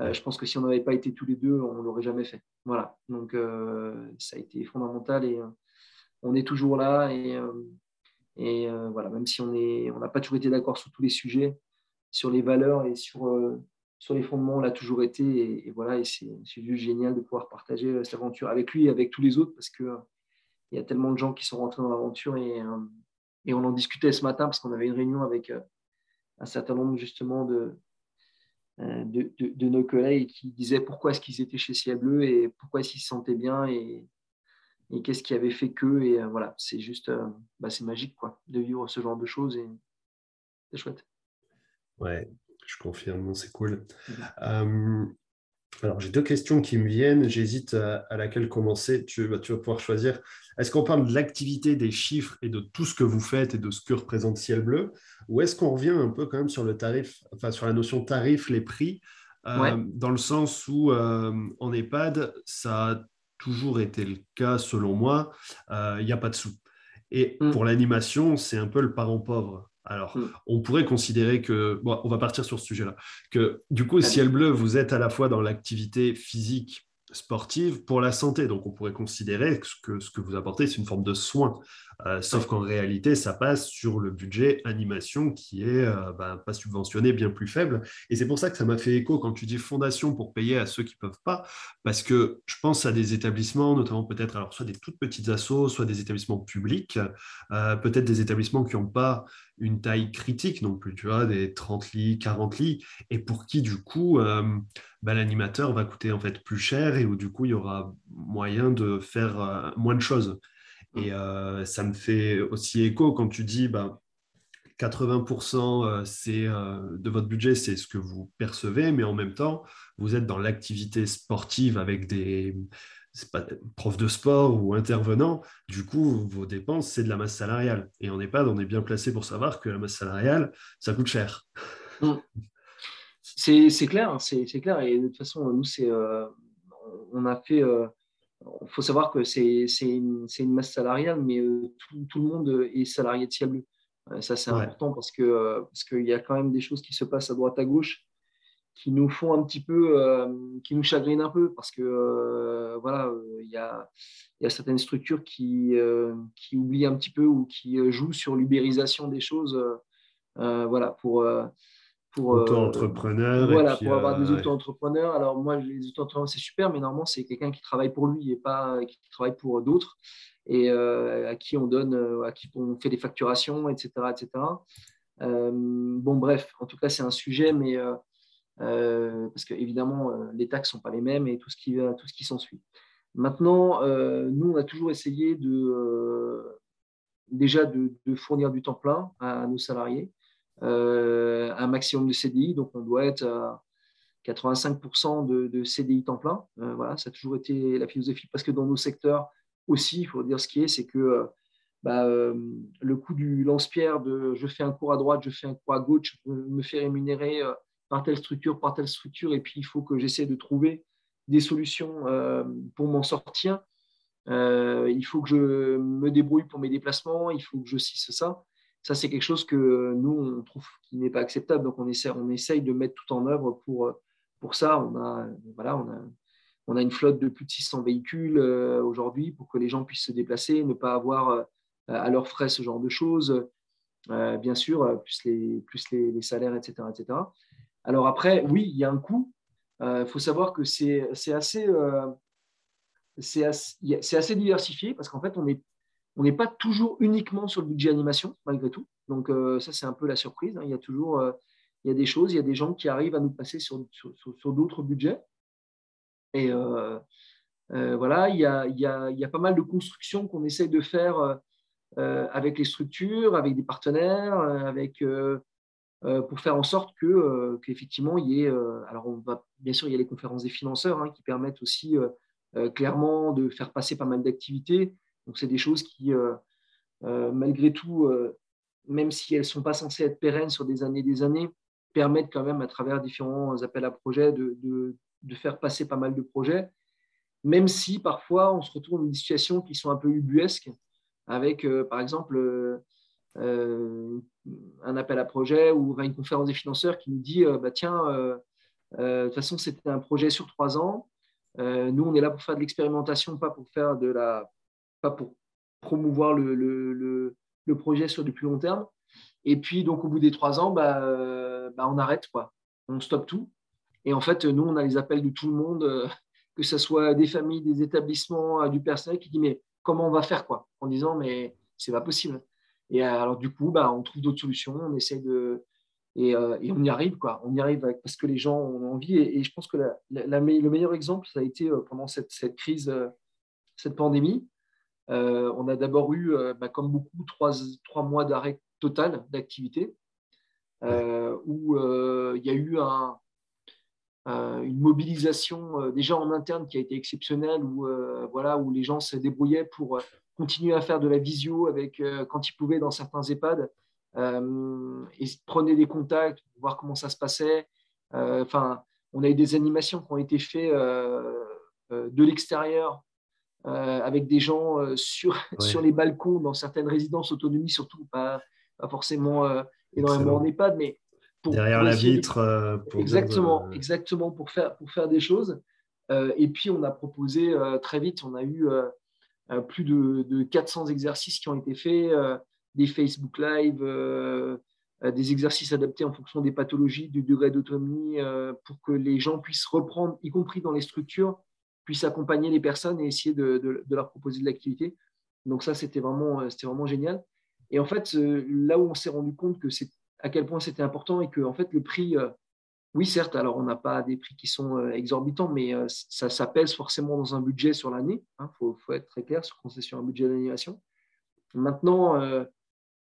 Euh, je pense que si on n'avait pas été tous les deux, on ne l'aurait jamais fait. Voilà. Donc, euh, ça a été fondamental et euh, on est toujours là. Et, voilà, même si on n'a pas toujours été d'accord sur tous les sujets, sur les valeurs et sur, les fondements, on l'a toujours été. Et, voilà, et c'est juste génial de pouvoir partager cette aventure avec lui et avec tous les autres parce qu'il il y a tellement de gens qui sont rentrés dans l'aventure et, et on en discutait ce matin parce qu'on avait une réunion avec un certain nombre justement de, euh, de, nos collègues qui disaient pourquoi est-ce qu'ils étaient chez Ciel Bleu et pourquoi est-ce qu'ils se sentaient bien. Et, et qu'est-ce qui avait fait que. Et voilà, c'est juste, bah, c'est magique quoi, de vivre ce genre de choses et c'est chouette. Ouais, je confirme, c'est cool. Mmh. Alors, j'ai deux questions qui me viennent. J'hésite à, laquelle commencer. Tu, tu vas pouvoir choisir. Est-ce qu'on parle de l'activité, des chiffres et de tout ce que vous faites et de ce que représente Ciel Bleu? Ou est-ce qu'on revient un peu quand même sur le tarif, enfin sur la notion tarif, les prix, euh, dans le sens où euh, en EHPAD, ça a toujours été le cas selon moi, euh, il n'y a pas de sous. Et mm. pour l'animation, c'est un peu le parent pauvre. Alors, mm. on pourrait considérer que, bon, on va partir sur ce sujet-là, que du coup, Ciel Bleu, vous êtes à la fois dans l'activité physique sportive pour la santé. Donc, on pourrait considérer que ce que vous apportez, c'est une forme de soin. Euh, sauf qu'en réalité, ça passe sur le budget animation qui est euh, ben, pas subventionné, bien plus faible. Et c'est pour ça que ça m'a fait écho quand tu dis fondation pour payer à ceux qui peuvent pas, parce que je pense à des établissements, notamment peut-être alors soit des toutes petites assos, soit des établissements publics, euh, peut-être des établissements qui n'ont pas une taille critique non plus, tu vois, des 30 lits, 40 lits, et pour qui du coup ben, l'animateur va coûter en fait plus cher et où du coup il y aura moyen de faire moins de choses. Et euh, ça me fait aussi écho quand tu dis bah, 80% euh, c'est, euh, de votre budget, c'est ce que vous percevez, mais en même temps, vous êtes dans l'activité sportive avec des pas, profs de sport ou intervenants. Du coup, vos dépenses, c'est de la masse salariale. Et en EHPAD, on est bien placé pour savoir que la masse salariale, ça coûte cher. Mmh. C'est, clair, hein, c'est, clair. Et de toute façon, nous, c'est, on a fait il faut savoir que c'est une, une, masse salariale, mais euh, tout, le monde est salarié de Ciel Bleu. Euh, ça, c'est important parce qu'il euh, parce qu'il y a quand même des choses qui se passent à droite à gauche qui nous font un petit peu, qui nous chagrinent un peu parce que voilà, il y, a, y, a, certaines structures qui, qui oublient un petit peu ou qui jouent sur l'ubérisation des choses, voilà, pour pour euh, auto-entrepreneur. voilà, pour avoir des euh, auto-entrepreneurs. Alors moi, les auto-entrepreneurs, c'est super, mais normalement, c'est quelqu'un qui travaille pour lui et pas qui travaille pour d'autres et euh, à qui on donne, à qui on fait des facturations, etc., etc. bon, bref, en tout cas, c'est un sujet, mais parce que évidemment, les taxes sont pas les mêmes et tout ce qui tout ce qui s'ensuit. Maintenant, nous, on a toujours essayé de déjà de, de, fournir du temps plein à nos salariés. Euh, un maximum de CDI, donc on doit être à 85% de, CDI temps plein. Euh, voilà, ça a toujours été la philosophie, parce que dans nos secteurs aussi, il faut dire ce qui est, c'est que euh, bah, le coût du lance-pierre de je fais un cours à droite, je fais un cours à gauche, je me fais rémunérer par telle structure, par telle structure, et puis il faut que j'essaie de trouver des solutions pour m'en sortir. il faut que je me débrouille pour mes déplacements, il faut que je cisse ça. Ça, c'est quelque chose que nous, on trouve qui n'est pas acceptable. Donc, on essaie, on essaye de mettre tout en œuvre pour, pour ça. On a, voilà, on, a, on a une flotte de plus de 600 véhicules euh, aujourd'hui pour que les gens puissent se déplacer, ne pas avoir euh, à leurs frais ce genre de choses. Euh, bien sûr, plus les, plus les, salaires, etc., etc. Alors après, oui, il y a un coût. Il faut savoir que c'est assez, assez, assez, diversifié parce qu'en fait, on est on n'est pas toujours uniquement sur le budget animation, malgré tout. Donc, euh, ça, c'est un peu la surprise. Hein. Il y a toujours euh, il y a des choses, il y a des gens qui arrivent à nous passer sur, d'autres budgets. Et euh, voilà, il y, a, pas mal de constructions qu'on essaye de faire avec les structures, avec des partenaires, avec, pour faire en sorte que, qu'effectivement, il y ait. alors, on va, bien sûr, il y a les conférences des financeurs hein, qui permettent aussi clairement de faire passer pas mal d'activités. Donc, c'est des choses qui, euh, euh, malgré tout, euh, même si elles ne sont pas censées être pérennes sur des années et des années, permettent quand même, à travers différents appels à projets, de, de, faire passer pas mal de projets, même si parfois on se retrouve dans des situations qui sont un peu ubuesques, avec par exemple un appel à projet ou une conférence des financeurs qui nous dit bah, tiens, de toute façon, c'était un projet sur trois ans. nous, on est là pour faire de l'expérimentation, pas pour faire de la pas pour promouvoir le, le, le, projet sur du plus long terme. Et puis, donc, au bout des trois ans, bah, euh, bah, on arrête, quoi. On stoppe tout. Et en fait, nous, on a les appels de tout le monde, euh, que ce soit des familles, des établissements, euh, du personnel qui dit Mais comment on va faire, quoi? En disant Mais c'est pas possible. Et alors, du coup, bah, on trouve d'autres solutions, on essaie de. Et, et, on y arrive, quoi. On y arrive parce que les gens ont envie. Et, je pense que le meilleur exemple, ça a été pendant cette, cette crise, cette pandémie, on a d'abord eu, bah, comme beaucoup, trois, trois mois d'arrêt total d'activité, où il y a eu un, une mobilisation déjà en interne qui a été exceptionnelle, où, voilà, où les gens se débrouillaient pour continuer à faire de la visio avec, quand ils pouvaient dans certains EHPAD, et prenaient des contacts pour voir comment ça se passait. Enfin, on a eu des animations qui ont été faites de l'extérieur avec des gens sur, sur les balcons dans certaines résidences autonomie, surtout pas, pas forcément énormément en EHPAD, mais derrière la vitre. exactement, exactement pour faire, pour faire des choses. et puis on a proposé très vite, on a eu plus de, de, 400 exercices qui ont été faits, des Facebook Live, des exercices adaptés en fonction des pathologies, du degré d'autonomie, pour que les gens puissent reprendre, y compris dans les structures, puissent accompagner les personnes et essayer de, leur proposer de l'activité. Donc ça, c'était vraiment, c'était vraiment génial. Et en fait, là où on s'est rendu compte que à quel point c'était important et que en fait le prix, oui certes, alors on n'a pas des prix qui sont exorbitants, mais ça, ça, pèse forcément dans un budget sur l'année. Il hein, faut, être très clair sur qu'on c'est sur un budget d'animation. Maintenant,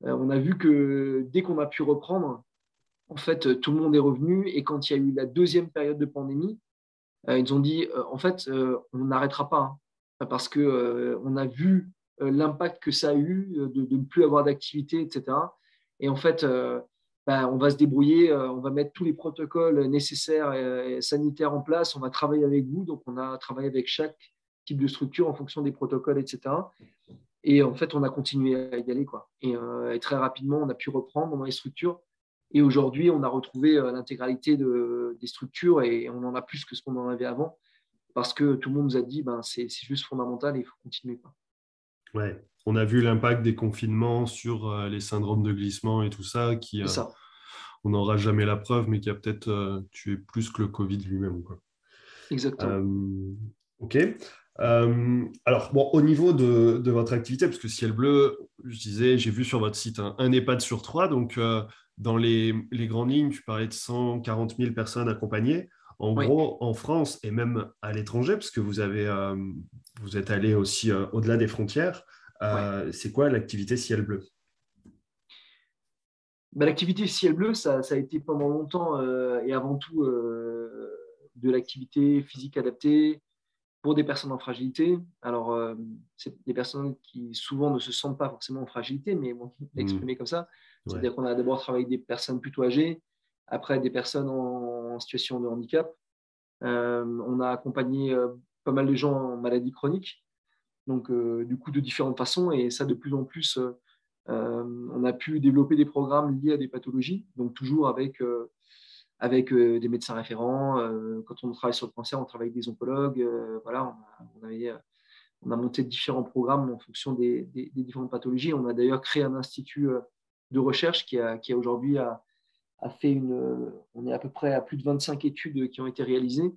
on a vu que dès qu'on a pu reprendre, en fait, tout le monde est revenu. Et quand il y a eu la deuxième période de pandémie, ils ont dit, en fait, on n'arrêtera pas hein, parce que on a vu l'impact que ça a eu de, ne plus avoir d'activité, etc. Et en fait, ben, on va se débrouiller, euh, on va mettre tous les protocoles nécessaires et, sanitaires en place, on va travailler avec vous. Donc, on a travaillé avec chaque type de structure en fonction des protocoles, etc. Et en fait, on a continué à y aller. Quoi. Et, euh, très rapidement, on a pu reprendre dans les structures. Et aujourd'hui, on a retrouvé euh, l'intégralité de, des structures et on en a plus que ce qu'on en avait avant parce que tout le monde nous a dit ben, c'est juste fondamental et il faut continuer. Quoi. Ouais, on a vu l'impact des confinements sur euh, les syndromes de glissement et tout ça, qui, euh, on n'aura jamais la preuve, mais qui a peut-être euh, tué plus que le Covid lui-même. Exactement. ok. alors, bon, au niveau de, votre activité, parce que Ciel Bleu, je disais, j'ai vu sur votre site un, EHPAD sur trois. Donc, dans les, grandes lignes, tu parlais de 140 000 personnes accompagnées. En gros, en France et même à l'étranger, parce que vous, avez, vous êtes allé aussi au-delà des frontières, euh, c'est quoi l'activité ciel bleu? Bah, L'activité ciel bleu, ça, a été pendant longtemps euh, et avant tout euh, de l'activité physique adaptée pour des personnes en fragilité. Alors, c'est des personnes qui souvent ne se sentent pas forcément en fragilité, mais bon, mmh. exprimé comme ça. C'est-à-dire qu'on a d'abord travaillé avec des personnes plutôt âgées, après des personnes en, situation de handicap. on a accompagné pas mal de gens en maladie chronique. Donc euh, du coup de différentes façons. Et ça de plus en plus euh, euh, on a pu développer des programmes liés à des pathologies. Donc toujours avec des médecins référents. Quand on travaille sur le cancer on travaille avec des oncologues. Voilà on a monté différents programmes en fonction des, différentes pathologies. On a d'ailleurs créé un institut de recherche qui a, aujourd'hui a, fait une. On est à peu près à plus de 25 études qui ont été réalisées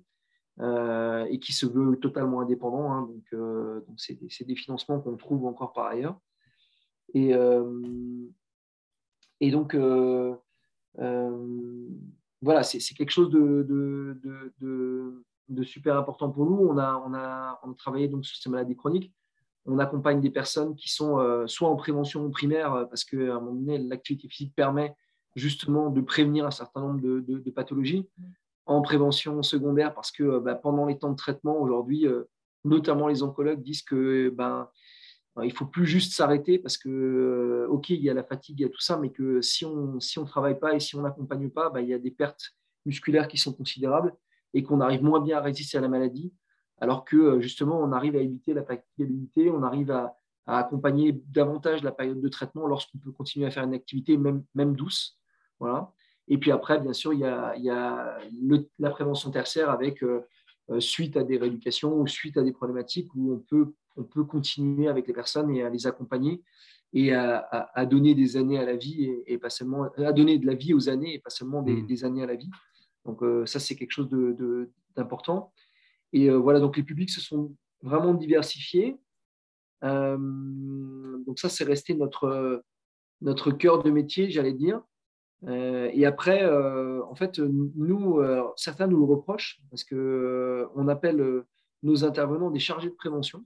euh, et qui se veut totalement indépendant. Hein, donc, euh, c'est des, financements qu'on trouve encore par ailleurs. Et, euh, et donc, voilà, c'est quelque chose de, super important pour nous. On a, on a, on a travaillé donc sur ces maladies chroniques. On accompagne des personnes qui sont soit en prévention primaire, parce qu'à un moment donné, l'activité physique permet justement de prévenir un certain nombre de, pathologies, en prévention secondaire parce que euh, bah, pendant les temps de traitement aujourd'hui, euh, notamment les oncologues disent que ben il faut plus juste s'arrêter parce que euh, ok il y a la fatigue, il y a tout ça, mais que si on si on travaille pas et si on n'accompagne pas, ben, il y a des pertes musculaires qui sont considérables et qu'on arrive moins bien à résister à la maladie, alors que justement on arrive à éviter la fatigabilité, on arrive à, à accompagner davantage la période de traitement lorsqu'on peut continuer à faire une activité même même douce, voilà. Et puis après, bien sûr, il y a, il y a la prévention tertiaire avec euh, euh, suite à des rééducations ou suite à des problématiques où on peut, on peut continuer avec les personnes et à les accompagner et à, à, donner des années à la vie et, pas seulement à donner de la vie aux années et pas seulement des, mmh. des années à la vie. Donc euh, ça, c'est quelque chose d'important. De, et voilà, donc les publics se sont vraiment diversifiés. donc ça, c'est resté notre, notre cœur de métier, j'allais dire. Euh, et après, euh, en fait, nous, euh, certains nous le reprochent parce qu'on on appelle nos intervenants des chargés de prévention.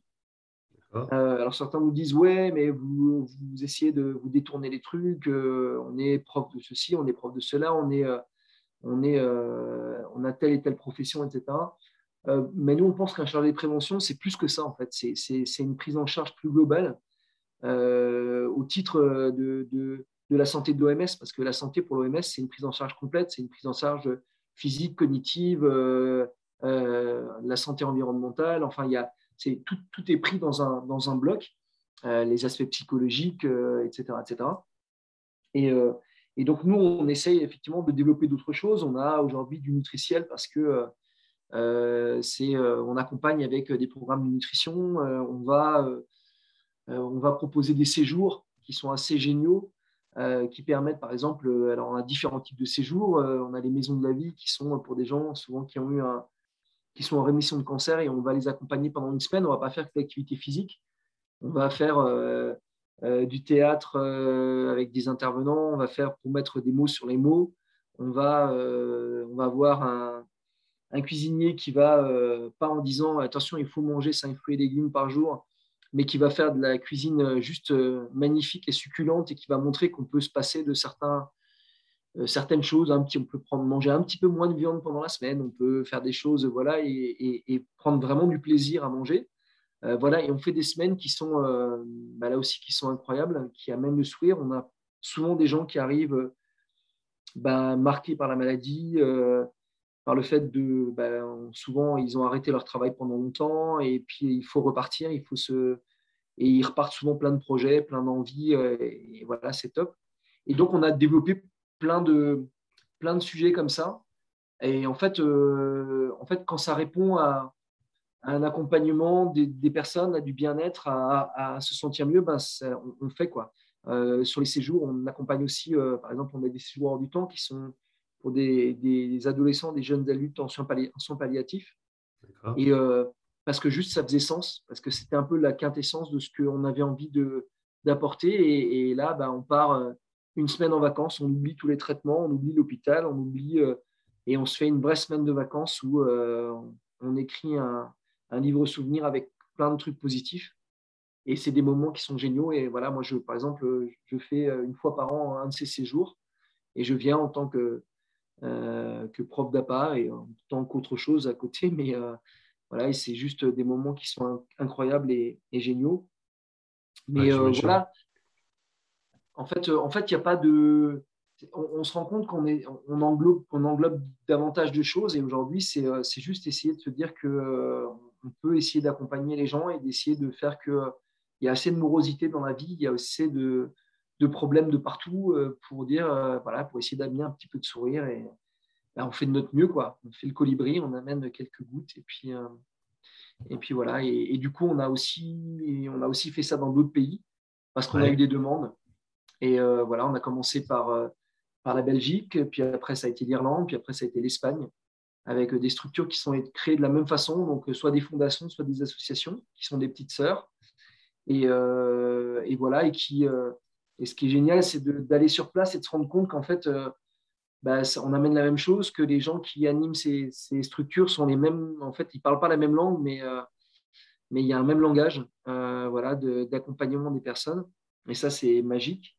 alors certains nous disent ouais, mais vous, vous, essayez de vous détourner les trucs. on est prof de ceci, on est prof de cela, on est, on est, on a telle et telle profession, etc. mais nous, on pense qu'un chargé de prévention, c'est plus que ça en fait. C'est une prise en charge plus globale au titre de, de, la santé de l'OMS, parce que la santé pour l'OMS, c'est une prise en charge complète, c'est une prise en charge physique, cognitive, euh, euh, la santé environnementale, enfin, il y a, tout, tout, est pris dans un, bloc, euh, les aspects psychologiques, etc. etc. Et, et, donc, nous, on essaye effectivement de développer d'autres choses. On a aujourd'hui du nutritiel parce que c'est, on accompagne avec des programmes de nutrition. on, va, proposer des séjours qui sont assez géniaux euh, qui permettent, par exemple, euh, alors on a différents types de séjours. Euh, on a les maisons de la vie qui sont pour des gens souvent qui ont eu un, qui sont en rémission de cancer et on va les accompagner pendant une semaine. On ne va pas faire que l'activité physique. On va faire du théâtre avec des intervenants. On va faire pour mettre des mots sur les mots. On va, on va avoir un, un cuisinier qui va, pas en disant attention, il faut manger 5 fruits et légumes par jour, mais qui va faire de la cuisine euh, juste euh, magnifique et succulente et qui va montrer qu'on peut se passer de certains, euh, certaines choses. Un petit, on peut prendre, manger un petit peu moins de viande pendant la semaine, on peut faire des choses voilà, et, et, prendre vraiment du plaisir à manger. voilà, et on fait des semaines qui sont bah là aussi qui sont incroyables, qui amènent le sourire. On a souvent des gens qui arrivent bah, marqués par la maladie, par le fait de ben, souvent ils ont arrêté leur travail pendant longtemps et puis il faut repartir, il faut se et ils repartent souvent plein de projets, plein d'envies euh, et voilà c'est top. Et donc on a développé plein de plein de sujets comme ça et en fait euh, en fait quand ça répond à, un accompagnement des, personnes, à du bien-être, à, se sentir mieux, ben, on, fait quoi. Euh, sur les séjours, on accompagne aussi, par exemple, on a des séjours hors du temps qui sont pour des, adolescents, des jeunes adultes en soins, palliatifs. Et euh, parce que juste ça faisait sens, parce que c'était un peu la quintessence de ce qu'on avait envie d'apporter. Et, là, bah, on part euh, une semaine en vacances, on oublie tous les traitements, on oublie l'hôpital, on oublie euh, et on se fait une vraie semaine de vacances où on écrit un, un, livre souvenir avec plein de trucs positifs. Et c'est des moments qui sont géniaux. Et voilà, moi, je, par exemple, je fais une fois par an un de ces séjours et je viens en tant que que prof d'appart et en tant qu'autre chose à côté. Mais euh, voilà, c'est juste des moments qui sont incroyables et, géniaux. Mais euh, voilà, en fait, en fait, il n'y a pas de. On, se rend compte qu'on est, on englobe, on englobe davantage de choses et aujourd'hui, c'est, c'est juste essayer de se dire que on peut essayer d'accompagner les gens et d'essayer de faire que il y a assez de morosité dans la vie, il y a assez de, de problèmes de partout euh, pour dire, euh, voilà, pour essayer d'amener un petit peu de sourire. Et ben, on fait de notre mieux, quoi. On fait le colibri, on amène quelques gouttes et puis, euh, et puis voilà. Et, du coup, on a, aussi, on a aussi fait ça dans d'autres pays parce qu'on a eu des demandes. Et voilà, on a commencé par, par la Belgique, puis après ça a été l'Irlande, puis après ça a été l'Espagne, avec des structures qui sont créées de la même façon, donc soit des fondations, soit des associations, qui sont des petites sœurs. Et, et voilà, et qui, et ce qui est génial, c'est d'aller sur place et de se rendre compte qu'en fait, euh, bah, on amène la même chose, que les gens qui animent ces, structures sont les mêmes. En fait, ils ne parlent pas la même langue, mais, euh, mais il y a un même langage euh, voilà, d'accompagnement des personnes. Et ça, c'est magique.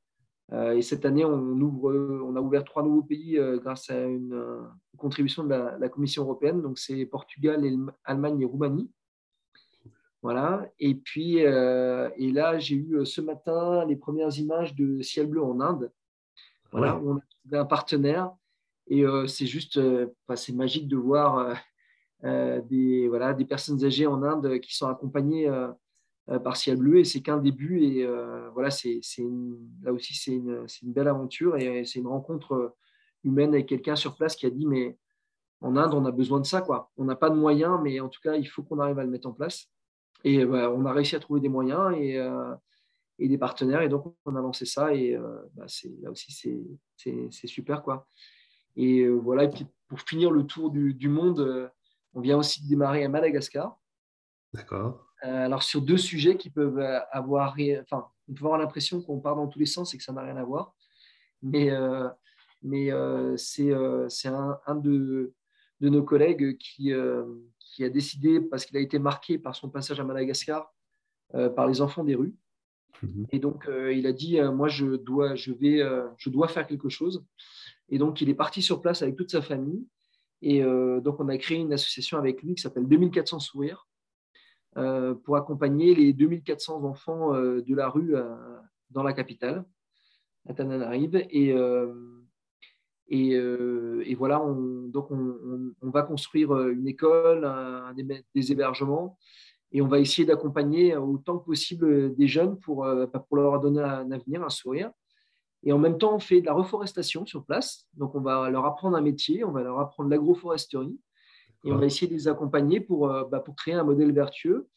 et cette année, on a ouvert trois nouveaux pays grâce à une, contribution de la, la Commission européenne. Donc, c'est Portugal, Allemagne et Roumanie. Voilà. Et puis, euh, et là, j'ai eu euh, ce matin les premières images de ciel bleu en Inde. Voilà, on a trouvé un partenaire. Et euh, c'est juste, c'est magique de voir des, voilà, des personnes âgées en Inde qui sont accompagnées par ciel bleu. Et c'est qu'un début. Et voilà, c'est, là aussi, c'est une, une, belle aventure. Et c'est une rencontre humaine avec quelqu'un sur place qui a dit, mais en Inde, on a besoin de ça. Quoi. On n'a pas de moyens, mais en tout cas, il faut qu'on arrive à le mettre en place. Et bah, on a réussi à trouver des moyens et, euh, et, des partenaires. Et donc, on a lancé ça. Et euh, bah, là aussi, c'est super. Quoi. Et euh, voilà. Et puis, pour finir le tour du, du monde, on vient aussi de démarrer à Madagascar. D'accord. alors, sur deux sujets qui peuvent avoir. Enfin, on peut avoir l'impression qu'on part dans tous les sens et que ça n'a rien à voir. Mais, mais c'est un, un de, de, nos collègues qui, qui a décidé, parce qu'il a été marqué par son passage à Madagascar, par les enfants des rues. Mhm. Et donc, il a dit, moi, je dois, je, vais, je dois faire quelque chose. Et donc, il est parti sur place avec toute sa famille. Et donc, on a créé une association avec lui qui s'appelle 2400 Sourires pour accompagner les 2400 enfants de la rue dans la capitale, à Tananarive. Et, et, et, voilà, on, donc on, va construire une école, des hébergements, et on va essayer d'accompagner autant que possible des jeunes pour, bah, pour leur donner un avenir, un sourire. Et en même temps, on fait de la reforestation sur place. Donc, on va leur apprendre un métier, on va leur apprendre l'agroforesterie, et on va essayer de les accompagner pour, bah, pour créer un modèle vertueux.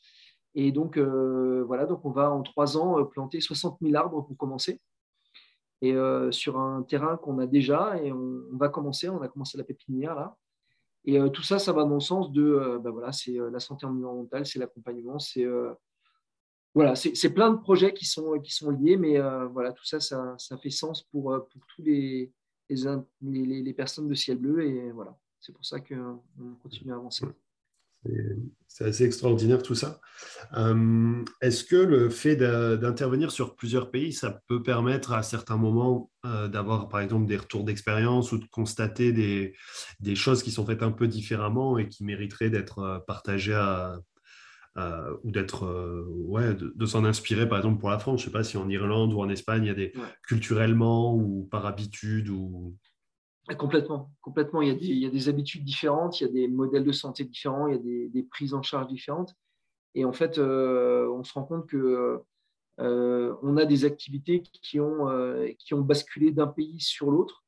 Et donc, euh, voilà, donc on va en trois ans euh, planter 60 000 arbres pour commencer. Et euh, sur un terrain qu'on a déjà, et on, va commencer, on a commencé la pépinière là. Et tout ça, ça va dans le sens de, bah, voilà, c'est la santé environnementale, c'est l'accompagnement, c'est voilà, c'est plein de projets qui sont, qui sont liés, mais voilà, tout ça, ça, ça, fait sens pour, pour tous les les, les, personnes de ciel bleu, et voilà, c'est pour ça qu'on continue à avancer. C'est assez extraordinaire tout ça. Euh, est-ce que le fait d'intervenir sur plusieurs pays, ça peut permettre à certains moments euh, d'avoir par exemple des retours d'expérience ou de constater des, des, choses qui sont faites un peu différemment et qui mériteraient d'être euh, partagées à, ou d'être ouais, de, s'en inspirer par exemple pour la France? Je ne sais pas si en Irlande ou en Espagne, il y a des culturellement ou par habitude ou Complètement, complètement. Il y, a des, il y, a des, habitudes différentes, il y a des modèles de santé différents, il y a des, des prises en charge différentes. Et en fait, euh, on se rend compte que euh, on a des activités qui ont, euh, qui ont basculé d'un pays sur l'autre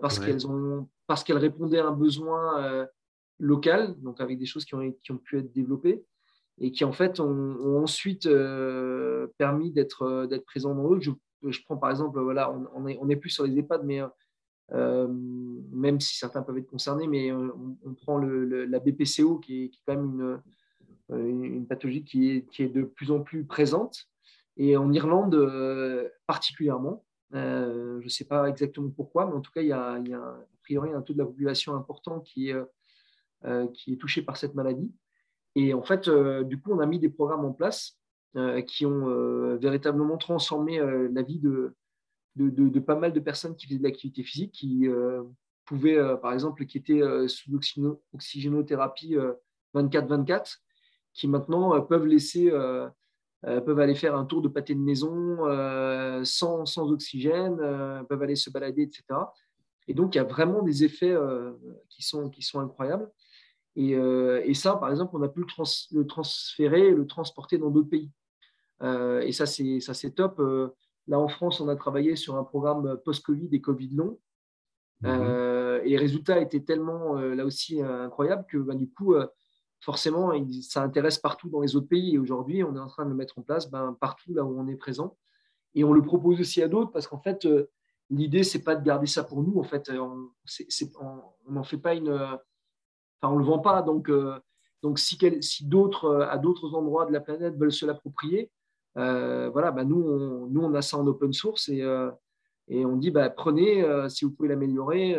parce qu'elles ont parce qu'elles répondaient à un besoin local, donc avec des choses qui ont, qui ont pu être développées et qui en fait ont, ensuite permis d'être d'être présents dans l'autre. Je, je, prends par exemple, voilà, on, on, est, on est plus sur les EHPAD, mais euh, même si certains peuvent être concernés, mais euh, on, prend la BPCO qui est, quand même une, euh, pathologie qui est, de plus en plus présente. Et en Irlande particulièrement, je ne sais pas exactement pourquoi, mais en tout cas, il y a, a priori un taux de la population important qui qui est touché par cette maladie. Et en fait, du coup, on a mis des programmes en place qui ont véritablement transformé la vie de, de, pas mal de personnes qui faisaient de l'activité physique, qui euh, pouvaient, euh, par exemple, qui étaient euh, sous l'oxygénothérapie 24-24, qui maintenant peuvent laisser, peuvent aller faire un tour de pâté de maison sans, sans, oxygène, peuvent aller se balader, etc. Et donc, il y a vraiment des effets qui, sont, qui sont incroyables. Et, ça, par exemple, on a pu le, le transférer, le transporter dans d'autres pays. et ça, c'est top. Là, en France, on a travaillé sur un programme post-Covid et Covid long. Mhm. Euh, et les résultats étaient tellement, euh, là aussi, incroyables que ben, du coup, euh, forcément, ça intéresse partout dans les autres pays. Et aujourd'hui, on est en train de le mettre en place ben, partout là où on est présent. Et on le propose aussi à d'autres parce qu'en fait, l'idée, c'est pas de garder ça pour nous. En fait, on n'en fait pas une. Enfin, on ne le vend pas. Donc, donc si, si d'autres, à d'autres endroits de la planète, veulent se l'approprier, euh, voilà, bah, nous, on, nous, on a ça en open source et, euh, et on dit bah, prenez euh, si vous pouvez l'améliorer.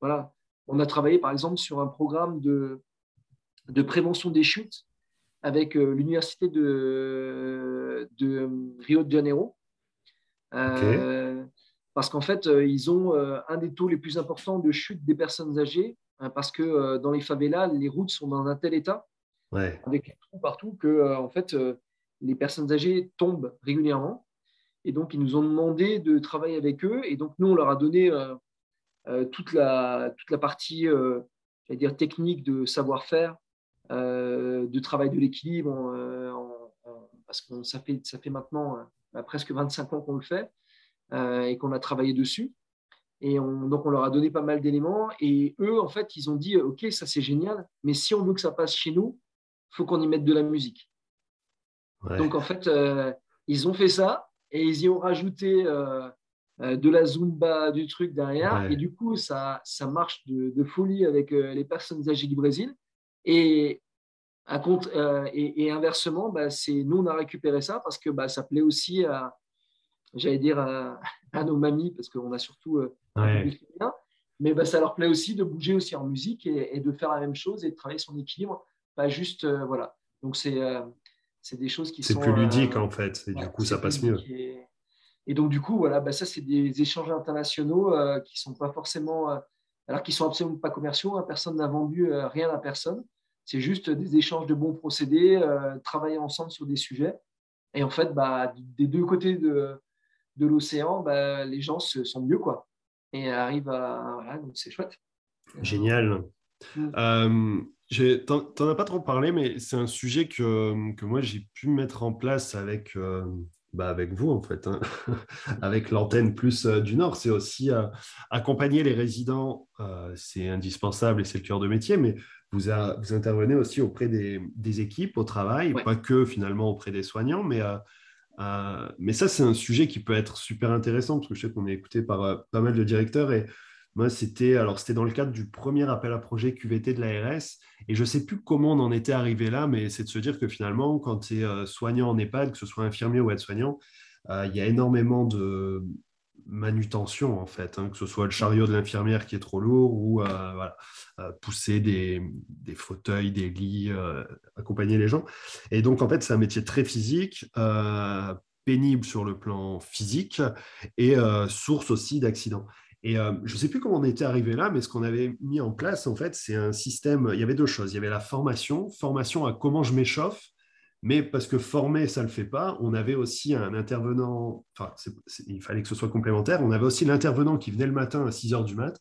voilà. On a travaillé par exemple sur un programme de, de prévention des chutes avec l'université de, de, Rio de Janeiro. Parce qu'en fait, ils ont un des taux les plus importants de chute des personnes âgées, hein, parce que dans les favelas, les routes sont dans un tel état, avec des trous partout, que en fait, les personnes âgées tombent régulièrement. Et donc, ils nous ont demandé de travailler avec eux. Et donc, nous, on leur a donné euh, euh, toute, la, toute la partie euh, dire, technique de savoir-faire, de travail de l'équilibre, parce que ça fait, ça fait maintenant presque 25 ans qu'on le fait et qu'on a travaillé dessus. Et donc, on leur a donné pas mal d'éléments. Et eux, en fait, ils ont dit, OK, ça c'est génial, mais si on veut que ça passe chez nous, il faut qu'on y mette de la musique. Donc, en fait, euh, ils ont fait ça et ils y ont rajouté euh, euh, de la Zumba, du truc derrière. Et du coup, ça, ça marche de, folie avec les personnes âgées du Brésil. Et, à compte, et, inversement, bah, nous, on a récupéré ça parce que bah, ça plaît aussi à, j'allais dire, à, nos mamies, parce qu'on a surtout un mais bah, ça leur plaît aussi de bouger aussi en musique et, de faire la même chose et de travailler son équilibre, pas juste, voilà. Donc, c'est C'est des choses qui sont. C'est plus ludique en fait, et du coup ça passe mieux. Et, donc du coup, voilà, bah, ça c'est des échanges internationaux qui sont pas forcément, alors qu'ils sont absolument pas commerciaux. Hein. personne n'a vendu rien à personne. C'est juste des échanges de bons procédés, travailler ensemble sur des sujets. Et en fait, bah, des deux côtés de, de l'océan, bah, les gens se sont mieux, quoi. Et arrivent à. Voilà, donc c'est chouette. Génial. Euh, T'en as pas trop parlé, mais c'est un sujet que, que moi j'ai pu mettre en place avec, euh, bah avec vous, en fait, hein. avec l'antenne plus euh, du Nord. C'est aussi euh, accompagner les résidents, c'est indispensable et c'est le cœur de métier, mais vous, vous intervenez aussi auprès des, des équipes au travail, pas que finalement auprès des soignants, mais euh, mais ça, c'est un sujet qui peut être super intéressant parce que je sais qu'on est écouté par euh, pas mal de directeurs et moi, c'était alors dans le cadre du premier appel à projet QVT de l'ARS et je ne sais plus comment on en était arrivé là, mais c'est de se dire que finalement, quand tu es euh, soignant en EHPAD, que ce soit infirmier ou aide-soignant, il y a énormément de, manutention en fait, hein, que ce soit le chariot de l'infirmière qui est trop lourd ou euh, euh, pousser des, fauteuils, des lits, euh, accompagner les gens. Et donc en fait c'est un métier très physique, pénible sur le plan physique et source aussi d'accidents. Et je ne sais plus comment on était arrivé là, mais ce qu'on avait mis en place, en fait, c'est un système. Il y avait deux choses. Il y avait la formation, formation à comment je m'échauffe, mais parce que former, ça ne le fait pas, on avait aussi un intervenant, enfin, il fallait que ce soit complémentaire, on avait aussi l'intervenant qui venait le matin à 6 heures du mat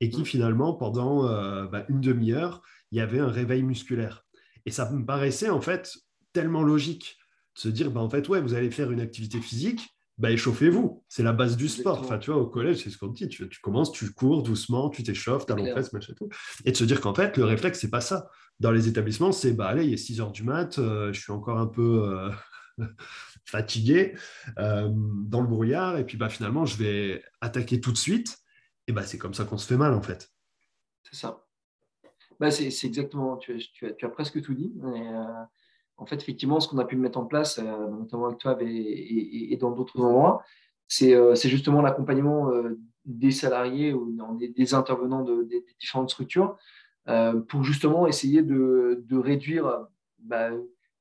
et qui finalement, pendant euh, bah, une demi-heure, il y avait un réveil musculaire. Et ça me paraissait en fait tellement logique de se dire, bah, en fait, ouais, vous allez faire une activité physique, bah, échauffez-vous. C'est la base du sport. Enfin, tu vois, au collège, c'est ce qu'on dit. Tu, commences, tu cours doucement, tu t'échauffes, tu as machin et tout. Et de se dire qu'en fait, le réflexe, c'est pas ça. Dans les établissements, c'est bah allez, il est 6 heures du mat, euh, je suis encore un peu euh, fatigué euh, dans le brouillard, et puis bah finalement, je vais attaquer tout de suite. Et bah c'est comme ça qu'on se fait mal, en fait. C'est ça. Bah, c'est exactement, tu, tu, as, tu, as, presque tout dit en fait, effectivement, ce qu'on a pu mettre en place, euh, notamment avec toi et, dans d'autres endroits, euh, c'est justement l'accompagnement euh, des salariés ou des, intervenants de, des, différentes structures pour justement essayer de, réduire bah,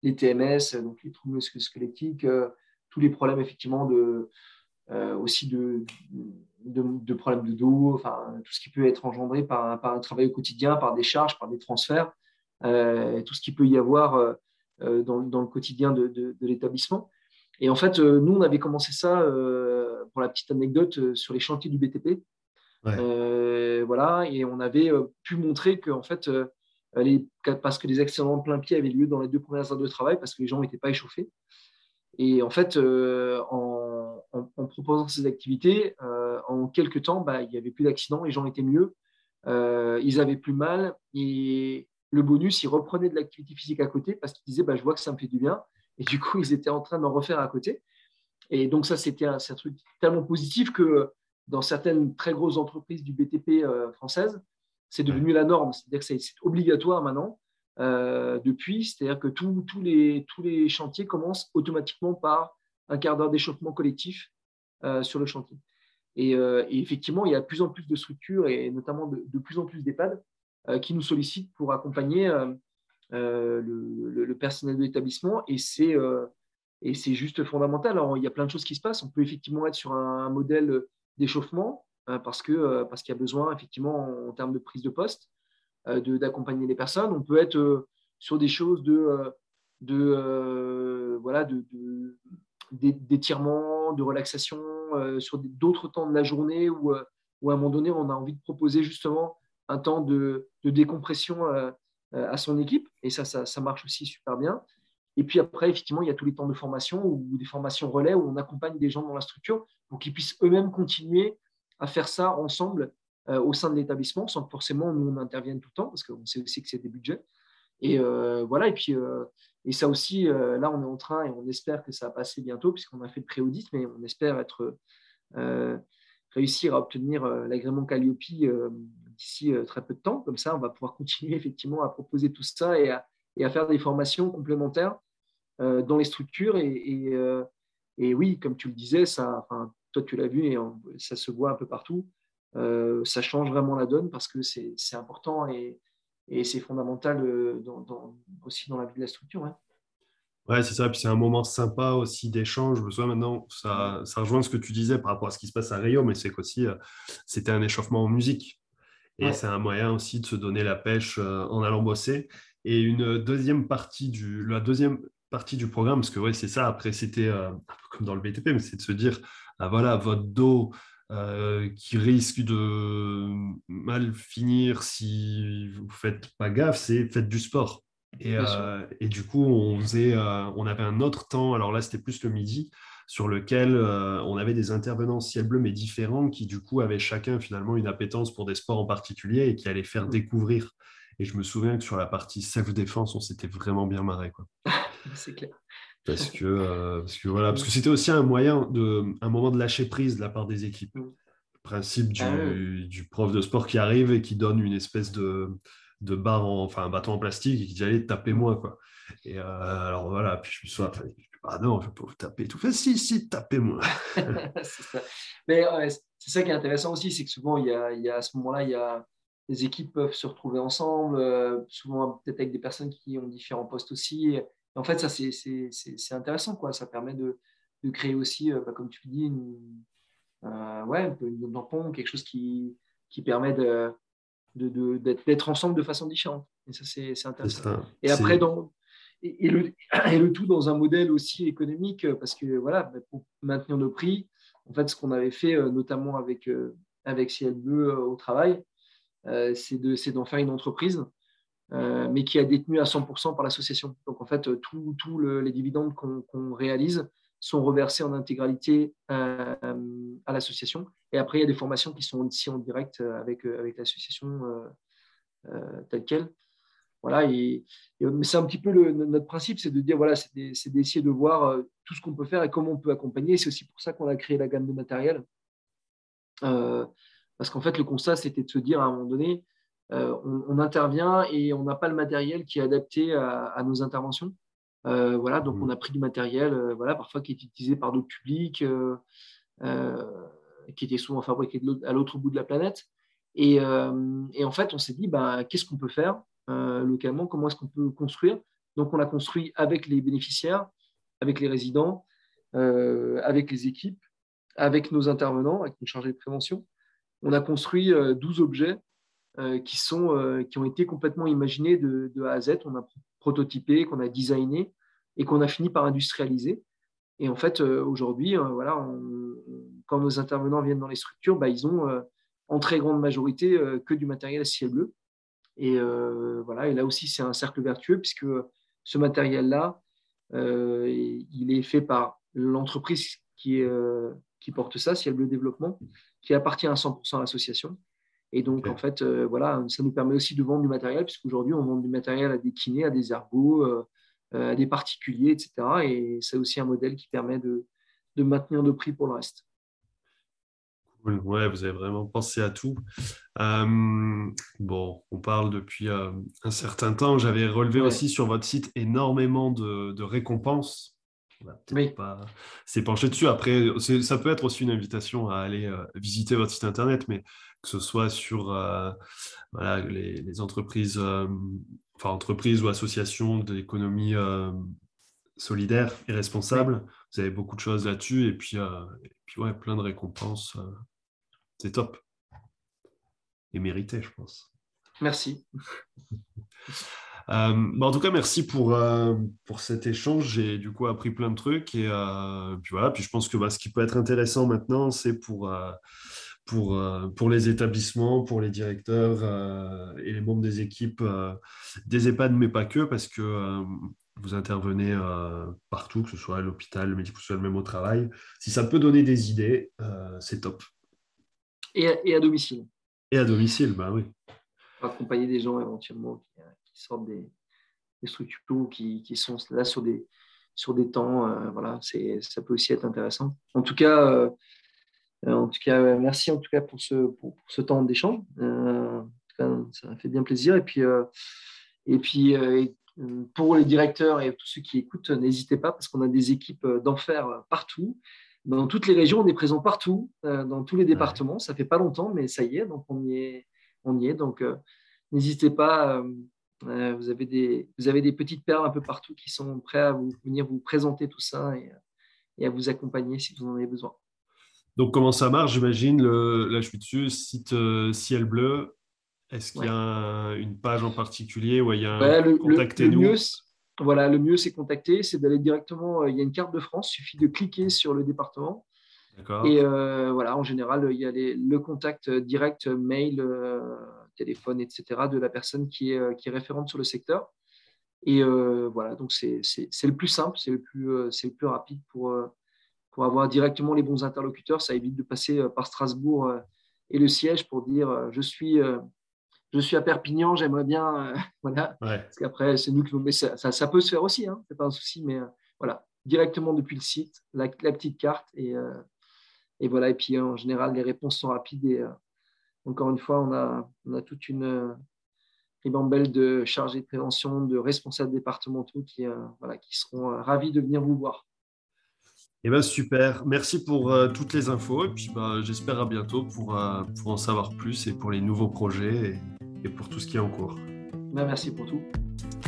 les TMS, donc les troubles squelettiques, tous les problèmes effectivement de, aussi de, problèmes de dos, enfin, tout ce qui peut être engendré par un travail au quotidien, par des charges, par des transferts, tout ce qui peut y avoir euh, dans, le quotidien de, l'établissement. Et en fait, euh, nous, on avait commencé ça, euh, pour la petite anecdote, sur les chantiers du BTP. voilà, et on avait pu montrer que, en fait, les, parce que les accidents de plein pied avaient lieu dans les deux premières heures de travail, parce que les gens n'étaient pas échauffés. Et en fait, en, proposant ces activités, en quelques temps, bah, il n'y avait plus d'accidents, les gens étaient mieux, ils avaient plus mal, et, le bonus, ils reprenaient de l'activité physique à côté parce qu'ils disaient bah, Je vois que ça me fait du bien. Et du coup, ils étaient en train d'en refaire à côté. Et donc, ça, c'était un, truc tellement positif que dans certaines très grosses entreprises du BTP euh, françaises, c'est devenu la norme. C'est-à-dire que c'est obligatoire maintenant euh, depuis. C'est-à-dire que tous les, chantiers commencent automatiquement par un quart d'heure d'échauffement collectif euh, sur le chantier. Et, effectivement, il y a de plus en plus de structures et notamment de, de plus en plus d'EHPAD qui nous sollicitent pour accompagner euh, euh, le, personnel de l'établissement et c'est et juste fondamental. Il y a plein de choses qui se passent. On peut effectivement être sur un, modèle d'échauffement parce que parce qu'il y a besoin effectivement en, termes de prise de poste d'accompagner les personnes. On peut être sur des choses de de voilà de, d'étirement, de relaxation sur d'autres temps de la journée où, où à un moment donné on a envie de proposer justement un temps de, décompression euh, euh, à son équipe. Et ça, ça, marche aussi super bien. Et puis après, effectivement, il y a tous les temps de formation ou des formations relais où on accompagne des gens dans la structure pour qu'ils puissent eux-mêmes continuer à faire ça ensemble euh, au sein de l'établissement sans que forcément nous on intervienne tout le temps parce qu'on sait aussi que c'est des budgets. Et voilà, et puis et ça aussi, là on est en train et on espère que ça va passer bientôt puisqu'on a fait le pré-audit, mais on espère être réussir à obtenir l'agrément Calliope d'ici euh, très peu de temps. Comme ça, on va pouvoir continuer effectivement à proposer tout ça et à, faire des formations complémentaires euh, dans les structures. Et, euh, oui, comme tu le disais, ça, enfin, toi tu l'as vu et ça se voit un peu partout. ça change vraiment la donne parce que c'est important et, c'est fondamental aussi dans la vie de la structure. Ouais, c'est ça. Puis c'est un moment sympa aussi d'échange. Je me souviens maintenant, ça, ça rejoint ce que tu disais par rapport à ce qui se passe à Rio, mais c'est qu'aussi, euh, c'était un échauffement en musique. Et c'est un moyen aussi de se donner la pêche euh, en allant bosser. Et une deuxième partie du, la deuxième partie du programme, parce que ouais, c'est ça, après c'était euh, un peu comme dans le BTP, mais c'est de se dire, ah, voilà, votre dos qui risque de mal finir si vous ne faites pas gaffe, c'est faites du sport. Euh, et, du coup, on, faisait, euh, on avait un autre temps, alors là c'était plus le midi, sur lequel euh, on avait des intervenants ciel bleu mais différents qui du coup avaient chacun finalement une appétence pour des sports en particulier et qui allaient faire mmh. découvrir. Et je me souviens que sur la partie self-défense, on s'était vraiment bien marré. Quoi. C'est clair. Parce que, parce que voilà, parce que c'était aussi un moyen de, un moment de lâcher prise de la part des équipes. Le principe du, ah du prof de sport qui arrive et qui donne une espèce de, de barre enfin un bâton en plastique et qui dit allez tapez-moi quoi. Et euh, alors voilà, puis je me suis dit ah non, je peux vous taper tout fait. Si, si, tapez-moi. Mais c'est ça qui est intéressant aussi, c'est que souvent il y a, il y a à ce moment-là, il y a les équipes peuvent se retrouver ensemble, euh, souvent peut-être avec des personnes qui ont différents postes aussi. Et en fait, ça c'est intéressant quoi. Ça permet de, de créer aussi, euh, bah, comme tu dis, une, ouais, une tampon, quelque chose qui, qui permet de d'être ensemble de façon différente. Et ça, c'est intéressant. et après, dans, et, le, et, le, tout dans un modèle aussi économique, parce que voilà, pour maintenir nos prix, en fait, ce qu'on avait fait, euh, notamment avec, euh, avec CLBE euh, au travail, c'est d'en faire une entreprise, mais qui est détenue à 100% par l'association. Donc, en fait, tous les dividendes qu'on réalise sont reversés en intégralité euh, à l'association. Et après, il y a des formations qui sont aussi en direct euh, avec, euh, avec l'association telle qu'elle. Voilà, et, c'est un petit peu notre principe, c'est de dire, voilà, c'est d'essayer de voir tout ce qu'on peut faire et comment on peut accompagner. C'est aussi pour ça qu'on a créé la gamme de matériel. parce qu'en fait, le constat, c'était de se dire à un moment donné, on, intervient et on n'a pas le matériel qui est adapté à nos interventions. Euh, voilà, donc on mmh. a pris du matériel, euh, voilà, parfois qui est utilisé par d'autres publics, euh, qui était souvent fabriqué à l'autre bout de la planète. Et, en fait, on s'est dit, bah, qu'est-ce qu'on peut faire localement? Comment est-ce qu'on peut construire? Donc, on a construit avec les bénéficiaires, avec les résidents, avec les équipes, avec nos intervenants, avec nos chargés de prévention. On a construit 12 objets qui, sont, qui ont été complètement imaginés de, de, A à Z. On a prototypé, qu'on a designé et qu'on a fini par industrialiser. Et en fait, euh, aujourd'hui, euh, voilà, quand nos intervenants viennent dans les structures, bah, ils ont euh, en très grande majorité que du matériel à ciel bleu. Et voilà, et là aussi, c'est un cercle vertueux puisque ce matériel-là, il est fait par l'entreprise qui, qui porte ça, Ciel Bleu Développement, qui appartient à 100% à l'association. Et donc, en fait, euh, voilà, ça nous permet aussi de vendre du matériel, puisqu'aujourd'hui, on vend du matériel à des kinés, à des ergots, euh, euh, à des particuliers, etc. Et c'est aussi un modèle qui permet de, de maintenir nos prix pour le reste. Cool. Ouais, vous avez vraiment pensé à tout. bon, on parle depuis un certain temps. J'avais relevé aussi sur votre site énormément de, de récompenses oui. pas penché dessus. Après, ça peut être aussi une invitation à aller visiter votre site internet, mais que ce soit sur euh, voilà, les, entreprises, euh, enfin entreprises ou associations d'économie euh, solidaire et responsable. Vous avez beaucoup de choses là-dessus et puis, et puis ouais, plein de récompenses. c'est top. Et mérité, je pense. Merci. en tout cas, merci pour, pour cet échange. J'ai du coup appris plein de trucs. Et puis voilà, puis je pense que bah, ce qui peut être intéressant maintenant, c'est pour, pour, euh, pour les établissements, pour les directeurs euh, et les membres des équipes euh, des EHPAD, mais pas que, parce que vous intervenez partout, que ce soit à l'hôpital, le médico-social, même au travail. Si ça peut donner des idées, c'est top. Et à, et à, domicile. Et à domicile, bah oui. Accompagner des gens éventuellement qui, sortent des, des structures qui, qui, sont là sur des, sur des temps. voilà, ça peut aussi être intéressant. En tout cas, euh, en tout cas, euh, merci en tout cas pour ce, pour, ce temps d'échange. Euh, ça fait bien plaisir. Et puis, et puis pour les directeurs et tous ceux qui écoutent, n'hésitez pas parce qu'on a des équipes d'enfer partout. Dans toutes les régions, on est présent partout, dans tous les départements. Ça fait pas longtemps, mais ça y est, donc on y est. On y est donc, n'hésitez pas vous, avez des, vous avez des petites perles un peu partout qui sont prêts à vous, venir vous présenter tout ça et, et à vous accompagner si vous en avez besoin. Donc, comment ça marche J'imagine, là, je suis dessus, site Ciel Bleu. Est-ce qu'il y a une page en particulier où il y a un contactez-nous Voilà, le mieux, c'est contacter, c'est d'aller directement. Il y a une carte de France, il suffit de cliquer sur le département. Et euh, voilà, en général, il y a le contact direct, mail, euh, téléphone, etc., de la personne qui est, euh, qui est référente sur le secteur. Et voilà, donc c'est le plus simple, c'est le, plus, le plus rapide pour, pour avoir directement les bons interlocuteurs. Ça évite de passer par Strasbourg et le siège pour dire je suis je suis à Perpignan, j'aimerais bien. voilà. Parce qu'après, c'est nous qui nous. ça, ça, peut se faire aussi, hein, c'est pas un souci, mais voilà, directement depuis le site, la, petite carte et, et voilà, et puis en général, les réponses sont rapides. Et euh, encore une fois, on a, on a toute une euh, ribambelle de chargés de prévention, de responsables départementaux qui, euh, voilà, qui seront ravis de venir vous voir. Eh ben, super, merci pour toutes les infos et puis bah, j'espère à bientôt pour, pour en savoir plus et pour les nouveaux projets et, pour tout ce qui est en cours. Ben, merci pour tout.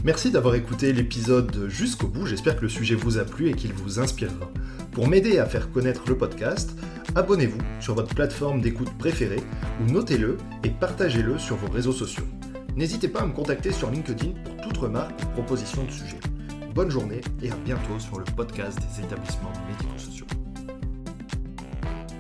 Merci d'avoir écouté l'épisode jusqu'au bout, j'espère que le sujet vous a plu et qu'il vous inspirera. Pour m'aider à faire connaître le podcast, abonnez-vous sur votre plateforme d'écoute préférée ou notez-le et partagez-le sur vos réseaux sociaux. N'hésitez pas à me contacter sur LinkedIn pour toute remarque ou proposition de sujet. Bonne journée et à bientôt sur le podcast des établissements médico-sociaux.